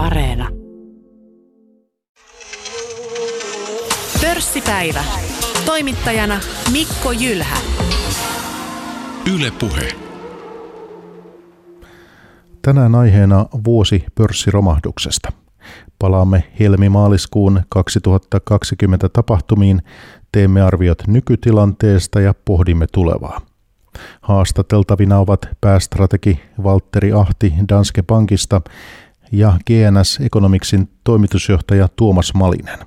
Areena. Pörssipäivä. Toimittajana Mikko Jylhä. Yle Puhe. Tänään aiheena vuosi pörssiromahduksesta. Palaamme helmi-maaliskuun 2020 tapahtumiin, teemme arviot nykytilanteesta ja pohdimme tulevaa. Haastateltavina ovat päästrategi Valtteri Ahti Danske Bankista ja GNS Economicsin toimitusjohtaja Tuomas Malinen.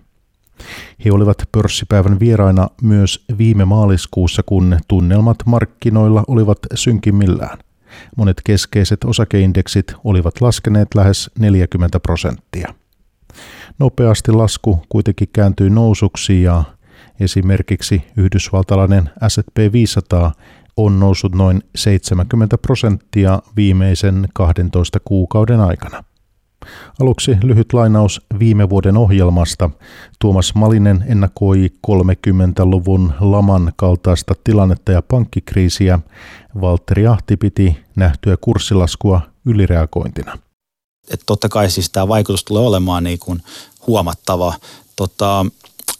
He olivat pörssipäivän vieraina myös viime maaliskuussa, kun tunnelmat markkinoilla olivat synkimmillään. Monet keskeiset osakeindeksit olivat laskeneet lähes 40 prosenttia. Nopeasti lasku kuitenkin kääntyi nousuksi ja esimerkiksi yhdysvaltalainen S&P 500 on noussut noin 70 prosenttia viimeisen 12 kuukauden aikana. Aluksi lyhyt lainaus viime vuoden ohjelmasta. Tuomas Malinen ennakoi 30-luvun laman kaltaista tilannetta ja pankkikriisiä. Valtteri Ahti piti nähtyä kurssilaskua ylireagointina. Et totta kai siis tämä vaikutus tulee olemaan niin kuin huomattava. Tota,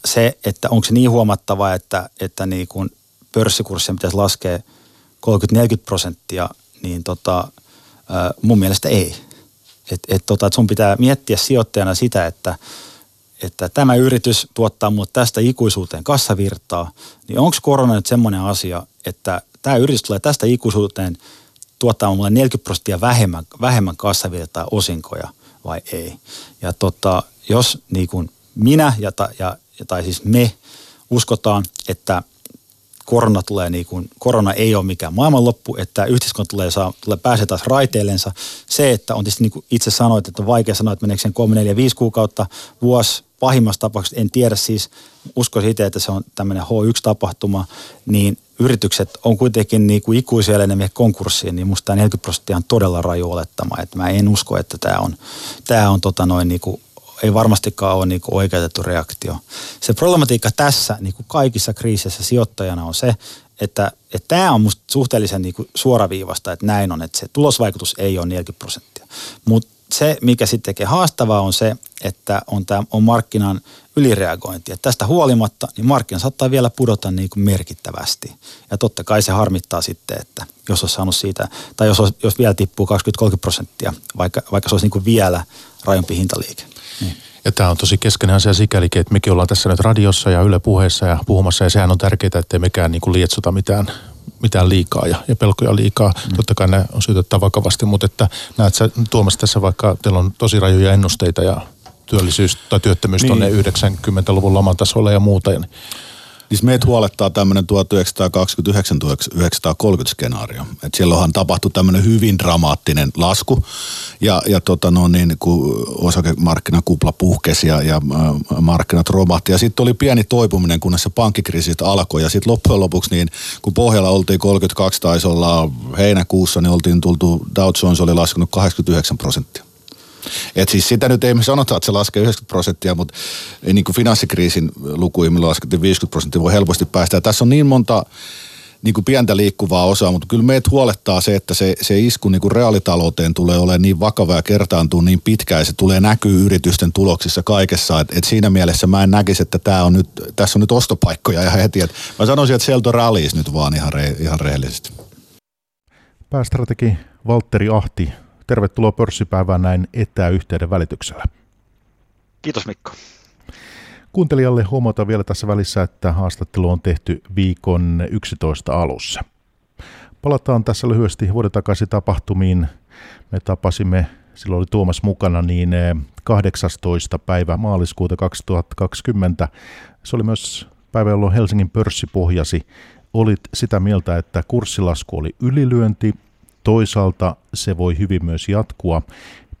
se, että onko se niin huomattava, että, että niin kuin pörssikurssia pitäisi laskea 30-40 prosenttia, niin tota, mun mielestä ei. Et, et tota, et sun pitää miettiä sijoittajana sitä, että, että tämä yritys tuottaa mulle tästä ikuisuuteen kassavirtaa, niin onko korona nyt semmoinen asia, että tämä yritys tulee tästä ikuisuuteen tuottaa mulle 40 prosenttia vähemmän, vähemmän kassavirtaa osinkoja vai ei. Ja tota, jos niin kuin minä ja, ja, tai siis me uskotaan, että – korona, tulee niin kuin, korona ei ole mikään maailmanloppu, että yhteiskunta tulee, saa, tulee pääsee taas raiteillensa. Se, että on tietysti niin kuin itse sanoit, että on vaikea sanoa, että meneekö sen 3, 4, 5 kuukautta, vuosi, pahimmassa tapauksessa, en tiedä siis, uskoisin itse, että se on tämmöinen H1-tapahtuma, niin yritykset on kuitenkin niin kuin ikuisia menet konkurssiin, niin musta tämä 40 prosenttia on todella raju olettama. Että mä en usko, että tämä on, tämä on tota noin niin kuin ei varmastikaan ole niin kuin oikeutettu reaktio. Se problematiikka tässä niin kuin kaikissa kriiseissä sijoittajana on se, että, että tämä on musta suhteellisen niin kuin suoraviivasta, että näin on, että se tulosvaikutus ei ole 40 prosenttia. Mutta se, mikä sitten tekee haastavaa, on se, että on, tämä, on markkinan ylireagointi. Että tästä huolimatta niin markkina saattaa vielä pudota niin kuin merkittävästi. Ja totta kai se harmittaa sitten, että jos olisi saanut siitä, tai jos, olisi, jos vielä tippuu 20-30 prosenttia, vaikka, vaikka se olisi niin kuin vielä rajompi hintaliike. Niin. Ja tämä on tosi keskeinen asia sikäli, että mekin ollaan tässä nyt radiossa ja Yle puheessa ja puhumassa ja sehän on tärkeää, ettei mekään niin kuin lietsota mitään, mitään liikaa ja, ja pelkoja liikaa. Mm. Totta kai ne on syytettävä vakavasti, mutta että näet sä Tuomas tässä vaikka teillä on tosi rajoja ennusteita ja työllisyys tai työttömyys niin. tuonne 90-luvun laman tasolle ja muuta. Siis meitä huolettaa tämmöinen 1929-1930 skenaario. Et silloinhan tapahtui tämmöinen hyvin dramaattinen lasku ja, ja tota no niin, kun osakemarkkinakupla puhkesi ja, ja markkinat romahti. Ja sitten oli pieni toipuminen, kunnes se pankkikriisi alkoi. Ja sitten loppujen lopuksi, niin kun pohjalla oltiin 32 taisi olla heinäkuussa, niin oltiin tultu, Dow Jones oli laskenut 89 prosenttia. Et siis sitä nyt ei me sanota, että se laskee 90 prosenttia, mutta niin kuin finanssikriisin lukuihin, millä laskettiin 50 prosenttia, voi helposti päästä. Ja tässä on niin monta niin kuin pientä liikkuvaa osaa, mutta kyllä meitä huolettaa se, että se, se isku niin kuin reaalitalouteen tulee olemaan niin vakava ja kertaantuu niin pitkään ja se tulee näkyy yritysten tuloksissa kaikessa. Et, et siinä mielessä mä en näkisi, että tää on nyt, tässä on nyt ostopaikkoja ihan heti. Et mä sanoisin, että sieltä on rallies nyt vaan ihan, re, ihan rehellisesti. Päästrategi Valtteri Ahti Tervetuloa pörssipäivään näin etäyhteyden välityksellä. Kiitos Mikko. Kuuntelijalle huomata vielä tässä välissä, että haastattelu on tehty viikon 11 alussa. Palataan tässä lyhyesti vuoden takaisin tapahtumiin. Me tapasimme, silloin oli Tuomas mukana, niin 18. päivä maaliskuuta 2020. Se oli myös päivä, jolloin Helsingin pörssi pohjasi. Olit sitä mieltä, että kurssilasku oli ylilyönti Toisaalta se voi hyvin myös jatkua.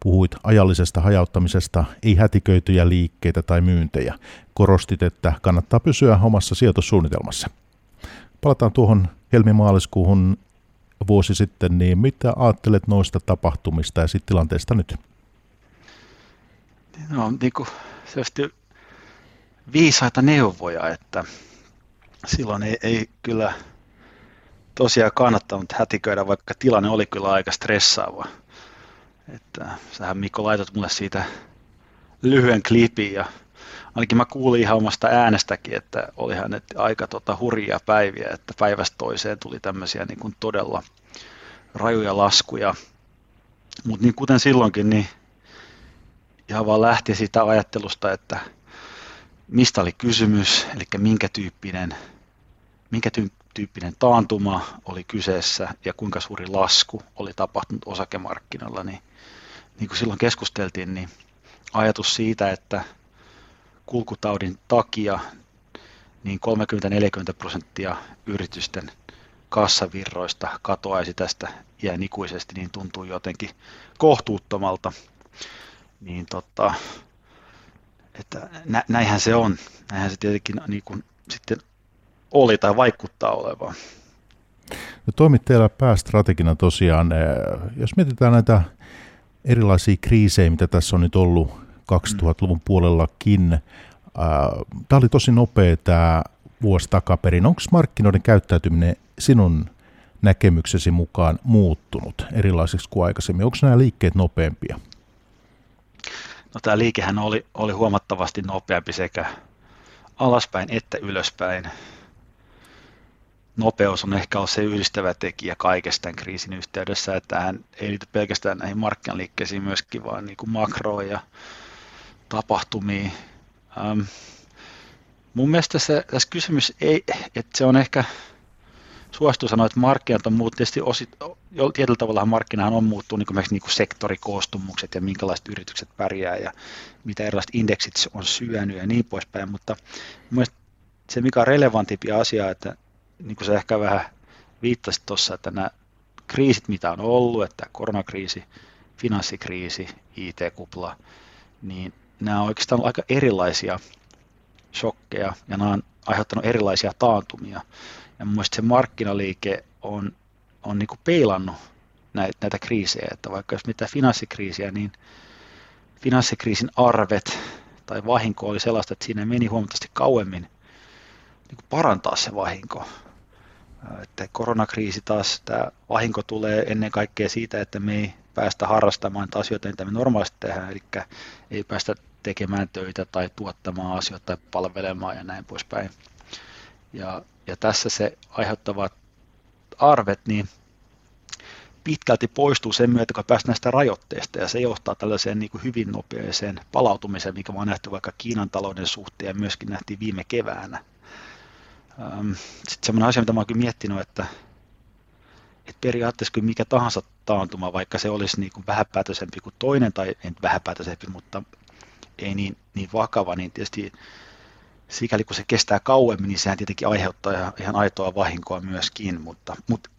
Puhuit ajallisesta hajauttamisesta, ei hätiköityjä liikkeitä tai myyntejä. Korostit, että kannattaa pysyä omassa sijoitussuunnitelmassa. Palataan tuohon helmimaaliskuuhun vuosi sitten, niin mitä ajattelet noista tapahtumista ja sitten tilanteesta nyt? No, niin kuin viisaita neuvoja, että silloin ei, ei kyllä – tosiaan kannattanut hätiköidä, vaikka tilanne oli kyllä aika stressaava. Että sähän Mikko laitat mulle siitä lyhyen klipin ja ainakin mä kuulin ihan omasta äänestäkin, että olihan ne aika tota, hurjia päiviä, että päivästä toiseen tuli tämmöisiä niin kuin todella rajuja laskuja. Mutta niin kuten silloinkin, niin ihan vaan lähti siitä ajattelusta, että mistä oli kysymys, eli minkä tyyppinen, minkä tyyppinen taantuma oli kyseessä ja kuinka suuri lasku oli tapahtunut osakemarkkinoilla, niin, niin kuin silloin keskusteltiin, niin ajatus siitä, että kulkutaudin takia niin 30-40 prosenttia yritysten kassavirroista katoaisi tästä iän ikuisesti, niin tuntuu jotenkin kohtuuttomalta. Niin tota, että nä, näinhän se on. Näinhän se tietenkin niin kuin sitten oli tai vaikuttaa olevaan. No toimit teillä päästrategina tosiaan. Eh, jos mietitään näitä erilaisia kriisejä, mitä tässä on nyt ollut 2000-luvun puolellakin, eh, tämä oli tosi nopea tämä vuosi takaperin. Onko markkinoiden käyttäytyminen sinun näkemyksesi mukaan muuttunut erilaisiksi kuin aikaisemmin? Onko nämä liikkeet nopeampia? No tämä liikehän oli, oli huomattavasti nopeampi sekä alaspäin että ylöspäin. Nopeus on ehkä ollut se yhdistävä tekijä kaikesta tämän kriisin yhteydessä, että hän ei liity pelkästään näihin markkinaliikkeisiin myöskin, vaan niin kuin makroon ja tapahtumiin. Ähm, mun mielestä se, tässä kysymys ei, että se on ehkä suostuu sanoa, että markkinat on muuttunut, tietysti osit, tietyllä tavalla markkinahan on muuttunut niin kuin, niin sektorikoostumukset ja minkälaiset yritykset pärjää ja mitä erilaiset indeksit on syönyt ja niin poispäin, mutta mielestäni se mikä on relevantimpi asia, että niin kuin se ehkä vähän viittasi tuossa, että nämä kriisit, mitä on ollut, että koronakriisi, finanssikriisi, IT-kupla, niin nämä on oikeastaan aika erilaisia shokkeja ja nämä on aiheuttanut erilaisia taantumia. Ja mun se markkinaliike on, on niin kuin peilannut näitä, näitä kriisejä, että vaikka jos mitä finanssikriisiä, niin finanssikriisin arvet tai vahinko oli sellaista, että siinä meni huomattavasti kauemmin niin kuin parantaa se vahinko. Että koronakriisi taas, tämä vahinko tulee ennen kaikkea siitä, että me ei päästä harrastamaan asioita, mitä me normaalisti tehdään, eli ei päästä tekemään töitä tai tuottamaan asioita tai palvelemaan ja näin poispäin. Ja, ja tässä se aiheuttavat arvet, niin pitkälti poistuu sen myötä, kun päästään näistä rajoitteista, ja se johtaa tällaiseen niin kuin hyvin nopeaseen palautumiseen, mikä on nähty vaikka Kiinan talouden suhteen ja myöskin nähtiin viime keväänä. Sitten semmoinen asia, mitä mä oon miettinyt, että, että periaatteessa kyllä mikä tahansa taantuma, vaikka se olisi niin kuin vähäpäätöisempi kuin toinen, tai ei vähäpäätöisempi, mutta ei niin, niin vakava, niin tietysti sikäli kun se kestää kauemmin, niin sehän tietenkin aiheuttaa ihan aitoa vahinkoa myöskin, mutta, mutta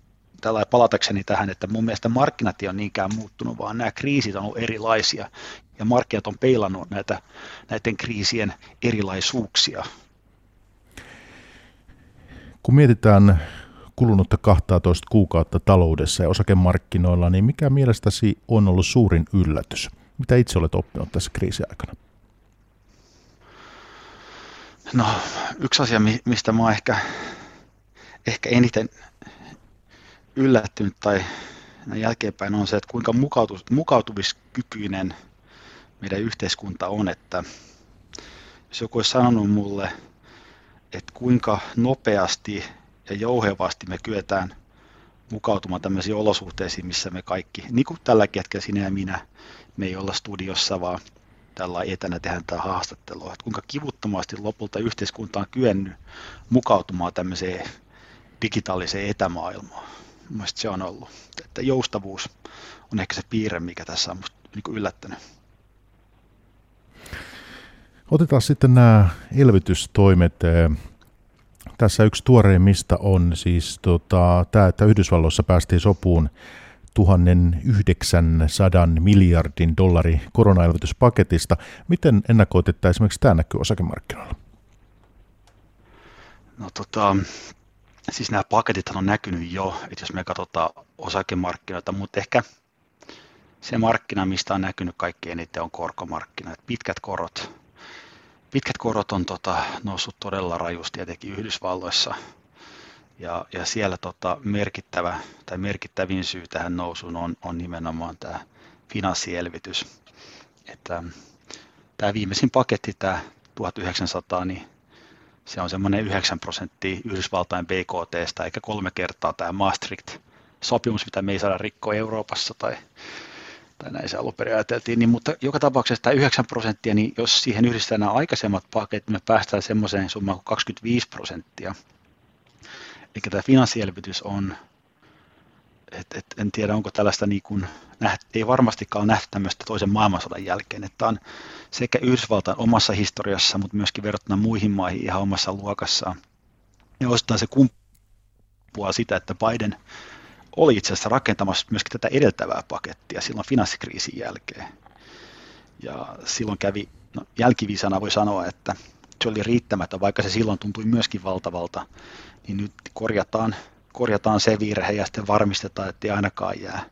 tällä palatakseni tähän, että mun mielestä markkinat ei ole niinkään muuttunut, vaan nämä kriisit on ollut erilaisia ja markkinat on peilannut näitä, näiden kriisien erilaisuuksia. Kun mietitään kulunutta 12 kuukautta taloudessa ja osakemarkkinoilla, niin mikä mielestäsi on ollut suurin yllätys? Mitä itse olet oppinut tässä kriisiaikana? No, yksi asia, mistä mä ehkä, ehkä eniten yllättynyt tai jälkeenpäin on se, että kuinka mukautus, mukautumiskykyinen meidän yhteiskunta on, että jos joku olisi sanonut mulle, että kuinka nopeasti ja jouhevasti me kyetään mukautumaan tämmöisiin olosuhteisiin, missä me kaikki, niin kuin tällä hetkellä sinä ja minä, me ei olla studiossa, vaan tällä etänä tehdään tämä haastattelu, että kuinka kivuttomasti lopulta yhteiskunta on kyennyt mukautumaan tämmöiseen digitaaliseen etämaailmaan. Mielestäni se on ollut, että joustavuus on ehkä se piirre, mikä tässä on musta niin yllättänyt. Otetaan sitten nämä elvytystoimet. Tässä yksi tuoreimmista on siis tota, tämä, että Yhdysvalloissa päästiin sopuun 1900 miljardin dollari koronaelvytyspaketista. Miten ennakoit, että esimerkiksi tämä näkyy osakemarkkinoilla? No tota, siis nämä paketit on näkynyt jo, että jos me katsotaan osakemarkkinoita, mutta ehkä se markkina, mistä on näkynyt kaikki eniten, on korkomarkkina. Että pitkät korot, pitkät korot on tota, noussut todella rajusti, etenkin Yhdysvalloissa – ja, ja siellä tota merkittävä tai merkittävin syy tähän nousuun on, on nimenomaan tämä finanssielvytys. Tämä viimeisin paketti, tämä 1900, niin se on semmoinen 9 prosenttia Yhdysvaltain BKTstä, eikä kolme kertaa tämä Maastricht-sopimus, mitä me ei saada rikkoa Euroopassa tai, tai näin se alun ajateltiin. Niin, mutta joka tapauksessa tämä 9 prosenttia, niin jos siihen yhdistetään nämä aikaisemmat paketit, niin me päästään semmoiseen summaan kuin 25 prosenttia. Eli tämä finanssielvytys on et, et, en tiedä onko tällaista niin kuin, näht, ei varmastikaan nähty tämmöistä toisen maailmansodan jälkeen, että on sekä Yhdysvaltain omassa historiassa, mutta myöskin verrattuna muihin maihin ihan omassa luokassaan. Ja osittain se kumppua sitä, että Biden oli itse asiassa rakentamassa myöskin tätä edeltävää pakettia silloin finanssikriisin jälkeen. Ja silloin kävi, no jälkivisana voi sanoa, että se oli riittämätön, vaikka se silloin tuntui myöskin valtavalta, niin nyt korjataan korjataan se virhe ja sitten varmistetaan, että ei ainakaan jää,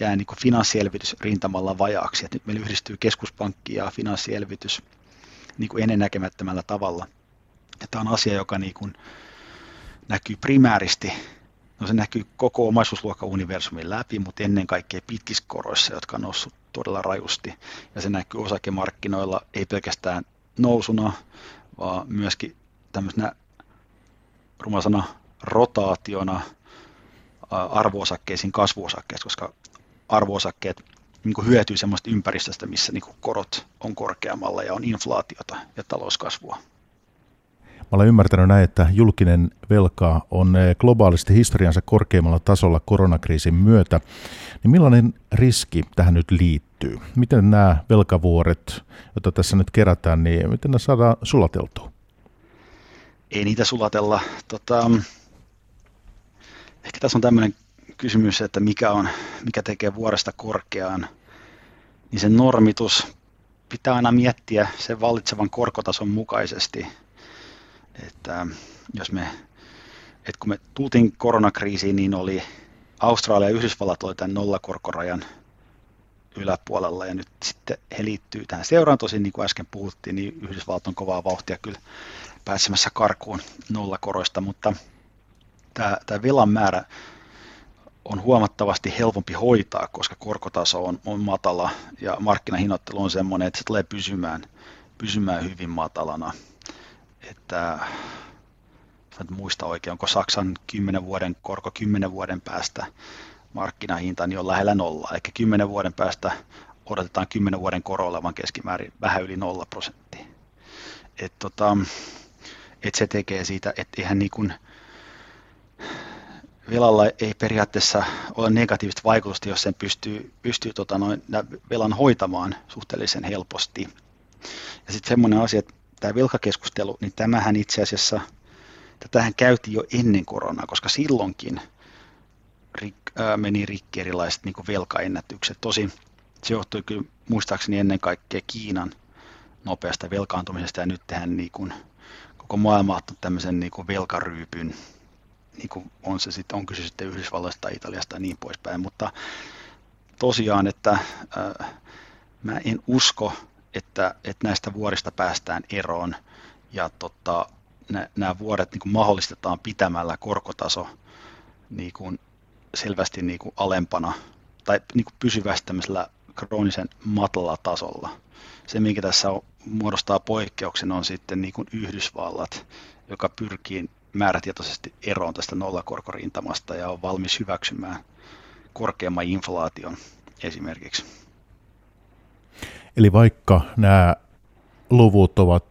jää niin finanssielvytys rintamalla vajaaksi. Et nyt meillä yhdistyy keskuspankki ja finanssielvytys niin kuin ennennäkemättömällä tavalla. Ja tämä on asia, joka niin kuin näkyy primääristi, no se näkyy koko omaisuusluokan universumin läpi, mutta ennen kaikkea pitkissä koroissa, jotka on noussut todella rajusti. Ja se näkyy osakemarkkinoilla ei pelkästään nousuna, vaan myöskin tämmöisenä rumasana rotaationa arvoosakkeisiin kasvuosakkeissa, koska arvoosakkeet niin hyötyy sellaista ympäristöstä, missä niin korot on korkeammalla ja on inflaatiota ja talouskasvua. Mä olen ymmärtänyt näin, että julkinen velka on globaalisti historiansa korkeimmalla tasolla koronakriisin myötä. Niin millainen riski tähän nyt liittyy? Miten nämä velkavuoret, joita tässä nyt kerätään, niin miten ne saadaan sulateltua? Ei niitä sulatella. Tota, Ehkä tässä on tämmöinen kysymys, että mikä, on, mikä tekee vuoresta korkeaan, niin se normitus pitää aina miettiä sen vallitsevan korkotason mukaisesti. Että jos me, että kun me tultiin koronakriisiin, niin oli Australia ja Yhdysvallat oli tämän nollakorkorajan yläpuolella ja nyt sitten he liittyy tähän seuraan. Tosin niin kuin äsken puhuttiin, niin Yhdysvallat on kovaa vauhtia kyllä pääsemässä karkuun nollakoroista, mutta tämä, tämä velan määrä on huomattavasti helpompi hoitaa, koska korkotaso on, on matala ja markkinahinnoittelu on sellainen, että se tulee pysymään, pysymään hyvin matalana. Että, en muista oikein, onko Saksan 10 vuoden korko 10 vuoden päästä markkinahinta niin on lähellä nolla, eli 10 vuoden päästä odotetaan 10 vuoden koro olevan keskimäärin vähän yli nolla prosenttia. Et tota, et se tekee siitä, että eihän niin kuin, velalla ei periaatteessa ole negatiivista vaikutusta, jos sen pystyy, pystyy tota noin, velan hoitamaan suhteellisen helposti. Ja sitten semmoinen asia, että tämä velkakeskustelu, niin tämähän itse asiassa, tätähän käytiin jo ennen koronaa, koska silloinkin rik, ää, meni rikki erilaiset niin velkaennätykset. Tosi se johtui kyllä muistaakseni ennen kaikkea Kiinan nopeasta velkaantumisesta ja nyt tehdään niin kuin, koko maailma ottanut tämmöisen niin kuin velkaryypyn niin kuin on se sitten, on kyse sitten Yhdysvalloista tai Italiasta ja niin poispäin, mutta tosiaan, että äh, mä en usko, että, että näistä vuorista päästään eroon ja tota, nämä vuodet niin kuin mahdollistetaan pitämällä korkotaso niin kuin selvästi niin kuin alempana tai niin kuin pysyvästi tämmöisellä kroonisen matalalla tasolla. Se, minkä tässä on, muodostaa poikkeuksen, on sitten niin kuin Yhdysvallat, joka pyrkii määrätietoisesti eroon tästä nollakorkorintamasta ja on valmis hyväksymään korkeamman inflaation esimerkiksi. Eli vaikka nämä luvut ovat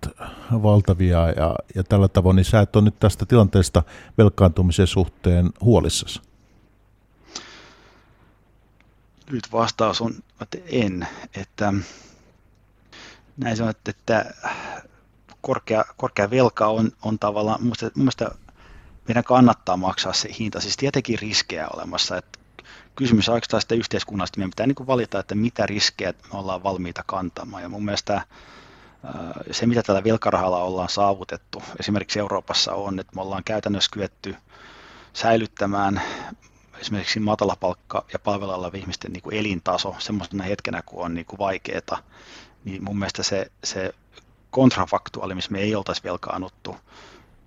valtavia ja, ja tällä tavoin, niin sä et ole nyt tästä tilanteesta velkaantumisen suhteen huolissasi? Nyt vastaus on, että en. Että näin sanon, että korkea, korkea velka on, on tavallaan, mun mielestä meidän kannattaa maksaa se hinta. Siis tietenkin riskejä olemassa, että kysymys on oikeastaan sitä yhteiskunnasta, meidän pitää niin valita, että mitä riskejä me ollaan valmiita kantamaan. Ja mun mielestä se, mitä tällä velkarahalla ollaan saavutettu, esimerkiksi Euroopassa on, että me ollaan käytännössä kyetty säilyttämään esimerkiksi matalapalkka- ja palveluilla ihmisten niin kuin elintaso semmoisena hetkenä, kun on niin kuin vaikeaa, niin mun mielestä se, se kontrafaktuaali, missä me ei oltaisi velkaannuttu,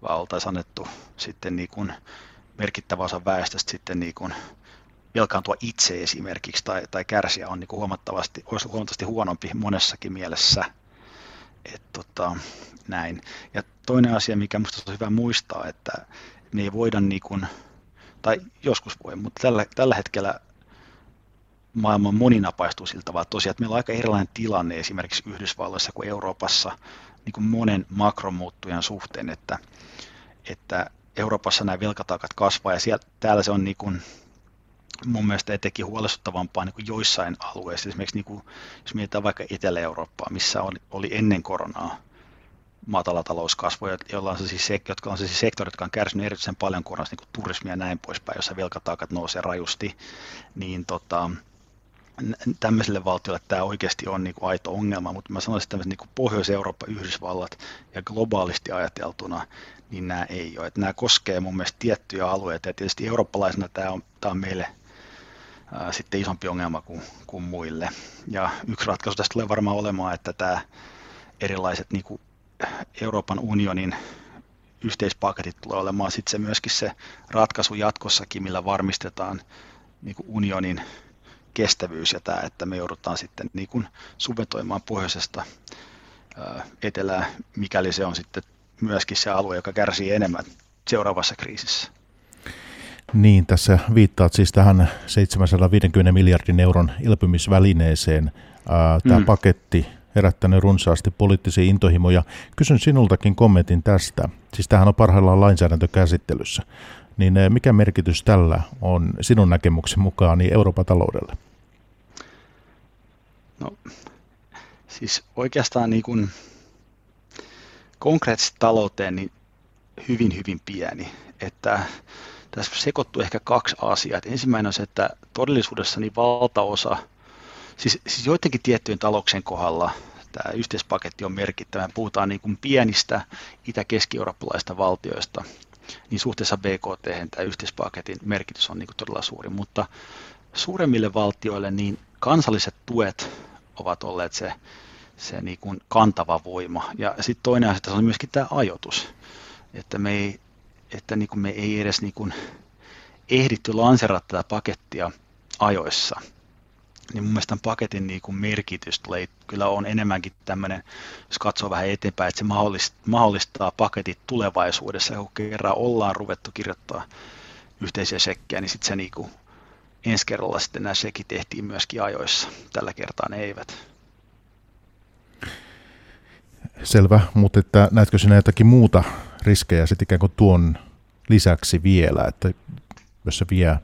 vaan oltaisiin annettu sitten niin kuin merkittävä osa väestöstä sitten niin kuin velkaantua itse esimerkiksi tai, tai kärsiä on niin kuin huomattavasti, olisi huomattavasti huonompi monessakin mielessä. Et, tota, näin. Ja toinen asia, mikä minusta on hyvä muistaa, että me ei voida, niin kuin, tai joskus voi, mutta tällä, tällä hetkellä maailma moninapaistuu siltä vaan tosiaan, että meillä on aika erilainen tilanne esimerkiksi Yhdysvalloissa kuin Euroopassa niin kuin monen makromuuttujan suhteen, että, että Euroopassa nämä velkataakat kasvaa ja siellä, täällä se on niin kuin, mun mielestä etenkin huolestuttavampaa niin kuin joissain alueissa. Esimerkiksi niin kuin, jos mietitään vaikka Etelä-Eurooppaa, missä oli, oli ennen koronaa matala talouskasvu, joilla on siis, jotka on siis sektorit, jotka on kärsinyt erityisen paljon koronasta, niin kuin turismia ja näin poispäin, jossa velkataakat nousee rajusti, niin tota, tämmöiselle valtiolle tämä oikeasti on niin kuin aito ongelma, mutta mä sanoisin, että niin kuin Pohjois-Eurooppa, Yhdysvallat ja globaalisti ajateltuna, niin nämä ei ole. Että nämä koskee mun mielestä tiettyjä alueita, ja tietysti eurooppalaisena tämä on, tämä on meille ää, sitten isompi ongelma kuin, kuin muille. Ja yksi ratkaisu tästä tulee varmaan olemaan, että tämä erilaiset niin kuin Euroopan unionin yhteispaketit tulee olemaan sitten se myöskin se ratkaisu jatkossakin, millä varmistetaan niin kuin unionin kestävyys ja tämä, että me joudutaan sitten niin kuin subventoimaan pohjoisesta etelää, mikäli se on sitten myöskin se alue, joka kärsii enemmän seuraavassa kriisissä. Niin, tässä viittaat siis tähän 750 miljardin euron elpymisvälineeseen. Tämä mm. paketti herättänyt runsaasti poliittisia intohimoja. Kysyn sinultakin kommentin tästä. Siis tähän on parhaillaan lainsäädäntökäsittelyssä. Niin mikä merkitys tällä on sinun näkemyksen mukaan niin Euroopan taloudelle? No, siis oikeastaan niin kuin konkreettisesti talouteen niin hyvin, hyvin pieni. Että tässä sekoittuu ehkä kaksi asiaa. Että ensimmäinen on se, että todellisuudessa niin valtaosa, siis, siis joidenkin tiettyjen talouksien kohdalla tämä yhteispaketti on merkittävä. Puhutaan niin kuin pienistä itä-keski-eurooppalaista valtioista, niin suhteessa BKT tämä yhteispaketin merkitys on niin kuin todella suuri, mutta suuremmille valtioille niin kansalliset tuet ovat olleet se, se niin kuin kantava voima. Ja sitten toinen asia on myöskin tämä ajoitus, että me ei, että niin kuin me ei edes niin kuin ehditty lanserata tätä pakettia ajoissa. Niin mun mielestä tämän paketin niin kuin merkitys tulee, kyllä on enemmänkin tämmöinen, jos katsoo vähän eteenpäin, että se mahdollistaa, mahdollistaa paketit tulevaisuudessa, kun kerran ollaan ruvettu kirjoittaa yhteisiä sekkejä, niin sitten se niin kuin ensi kerralla sitten nämä sekin tehtiin myöskin ajoissa. Tällä kertaa ne eivät. Selvä, mutta että näetkö sinä jotakin muuta riskejä sitten ikään kuin tuon lisäksi vielä, että jos se vie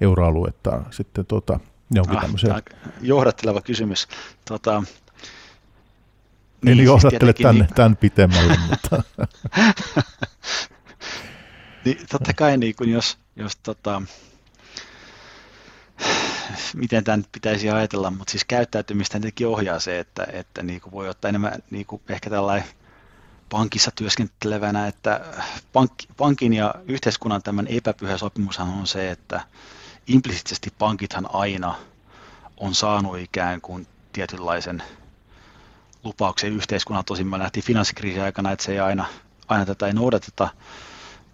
euroaluetta sitten tuota, jonkin ah, tämmöisen... Johdatteleva kysymys. Tota, niin, siis johdattele tämän, niin... tämän pitemmälle, mutta... niin, totta kai niin kun jos, jos tota, miten tämä pitäisi ajatella, mutta siis käyttäytymistä tietenkin ohjaa se, että, että niin kuin voi ottaa enemmän niin kuin ehkä tällainen pankissa työskentelevänä, että pank, pankin ja yhteiskunnan tämän epäpyhä sopimushan on se, että implisiittisesti pankithan aina on saanut ikään kuin tietynlaisen lupauksen yhteiskunnan. Tosin me nähtiin finanssikriisin aikana, että se ei aina, aina tätä ei noudateta,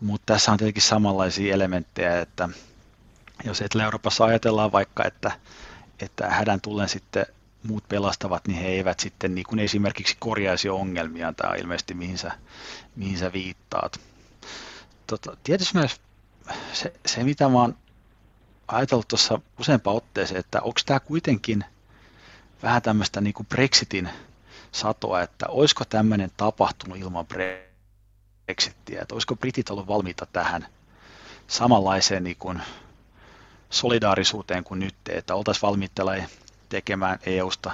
mutta tässä on tietenkin samanlaisia elementtejä, että jos Etelä-Euroopassa ajatellaan vaikka, että, että hädän tullen sitten muut pelastavat, niin he eivät sitten niin kuin esimerkiksi korjaisi ongelmia. Tämä on ilmeisesti mihin sä, mihin sä viittaat. Tota, tietysti myös se, se, mitä mä oon ajatellut tuossa useampaan otteeseen, että onko tämä kuitenkin vähän tämmöistä niin kuin Brexitin satoa, että olisiko tämmöinen tapahtunut ilman Brexittiä, että olisiko britit ollut valmiita tähän samanlaiseen niin kuin solidaarisuuteen kuin nyt, että oltaisiin valmiita tekemään EUsta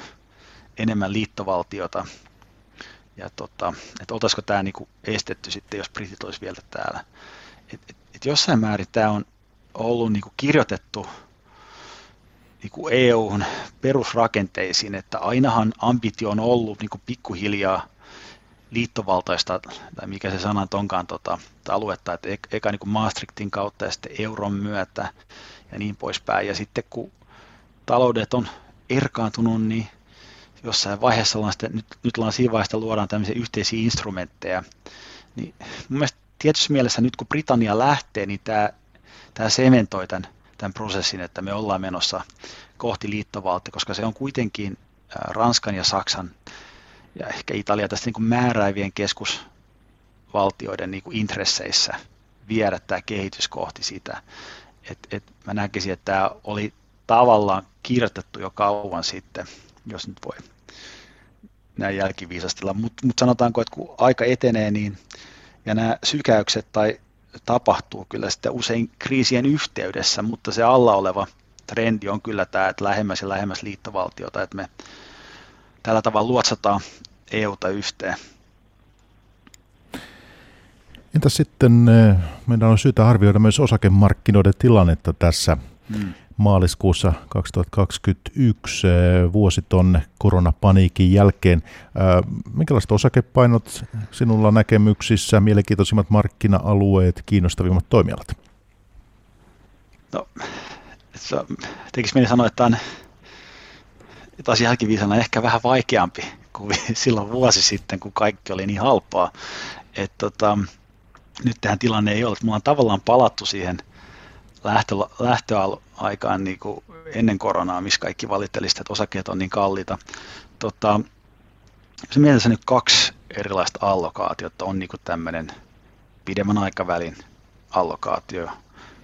enemmän liittovaltiota. Ja tota, että oltaisiko tämä niinku estetty sitten, jos britit olisi vielä täällä. Et, et, et jossain määrin tämä on ollut niinku kirjoitettu niinku EUn perusrakenteisiin, että ainahan ambitio on ollut niinku pikkuhiljaa liittovaltaista, tai mikä se sana onkaan tota, aluetta, että eka niin kuin Maastrichtin kautta ja sitten euron myötä ja niin poispäin. Ja sitten kun taloudet on erkaantunut, niin jossain vaiheessa ollaan sitten, nyt, nyt ollaan siinä vaiheessa, luodaan tämmöisiä yhteisiä instrumentteja. Niin mun mielestä tietyssä mielessä nyt kun Britannia lähtee, niin tämä, tämä sementoi tämän tämän prosessin, että me ollaan menossa kohti liittovaltio, koska se on kuitenkin Ranskan ja Saksan ja ehkä Italia tästä niin kuin määräävien keskusvaltioiden niin kuin intresseissä viedä tämä kehitys kohti sitä. Et, et mä näkisin, että tämä oli tavallaan kirjoitettu jo kauan sitten, jos nyt voi näin jälkiviisastella, mutta mut sanotaanko, että kun aika etenee, niin ja nämä sykäykset tai tapahtuu kyllä sitten usein kriisien yhteydessä, mutta se alla oleva trendi on kyllä tämä, että lähemmäs ja lähemmäs liittovaltiota, että me tällä tavalla luotsataan EUta yhteen. Entä sitten eh, meidän on syytä arvioida myös osakemarkkinoiden tilannetta tässä hmm. Maaliskuussa 2021 eh, vuositon koronapaniikin jälkeen. Eh, minkälaiset osakepainot sinulla näkemyksissä, mielenkiintoisimmat markkina-alueet, kiinnostavimmat toimialat? No, tekisi mieli sanoa, että on taas jälkiviisana ehkä vähän vaikeampi kuin silloin vuosi sitten, kun kaikki oli niin halpaa. Et tota, nyt tähän tilanne ei ole. Mulla on tavallaan palattu siihen lähtö, lähtöaikaan niin kuin ennen koronaa, missä kaikki valittelisivat, että osakkeet on niin kalliita. Tota, se mielessä nyt kaksi erilaista allokaatiota on niin tämmöinen pidemmän aikavälin allokaatio,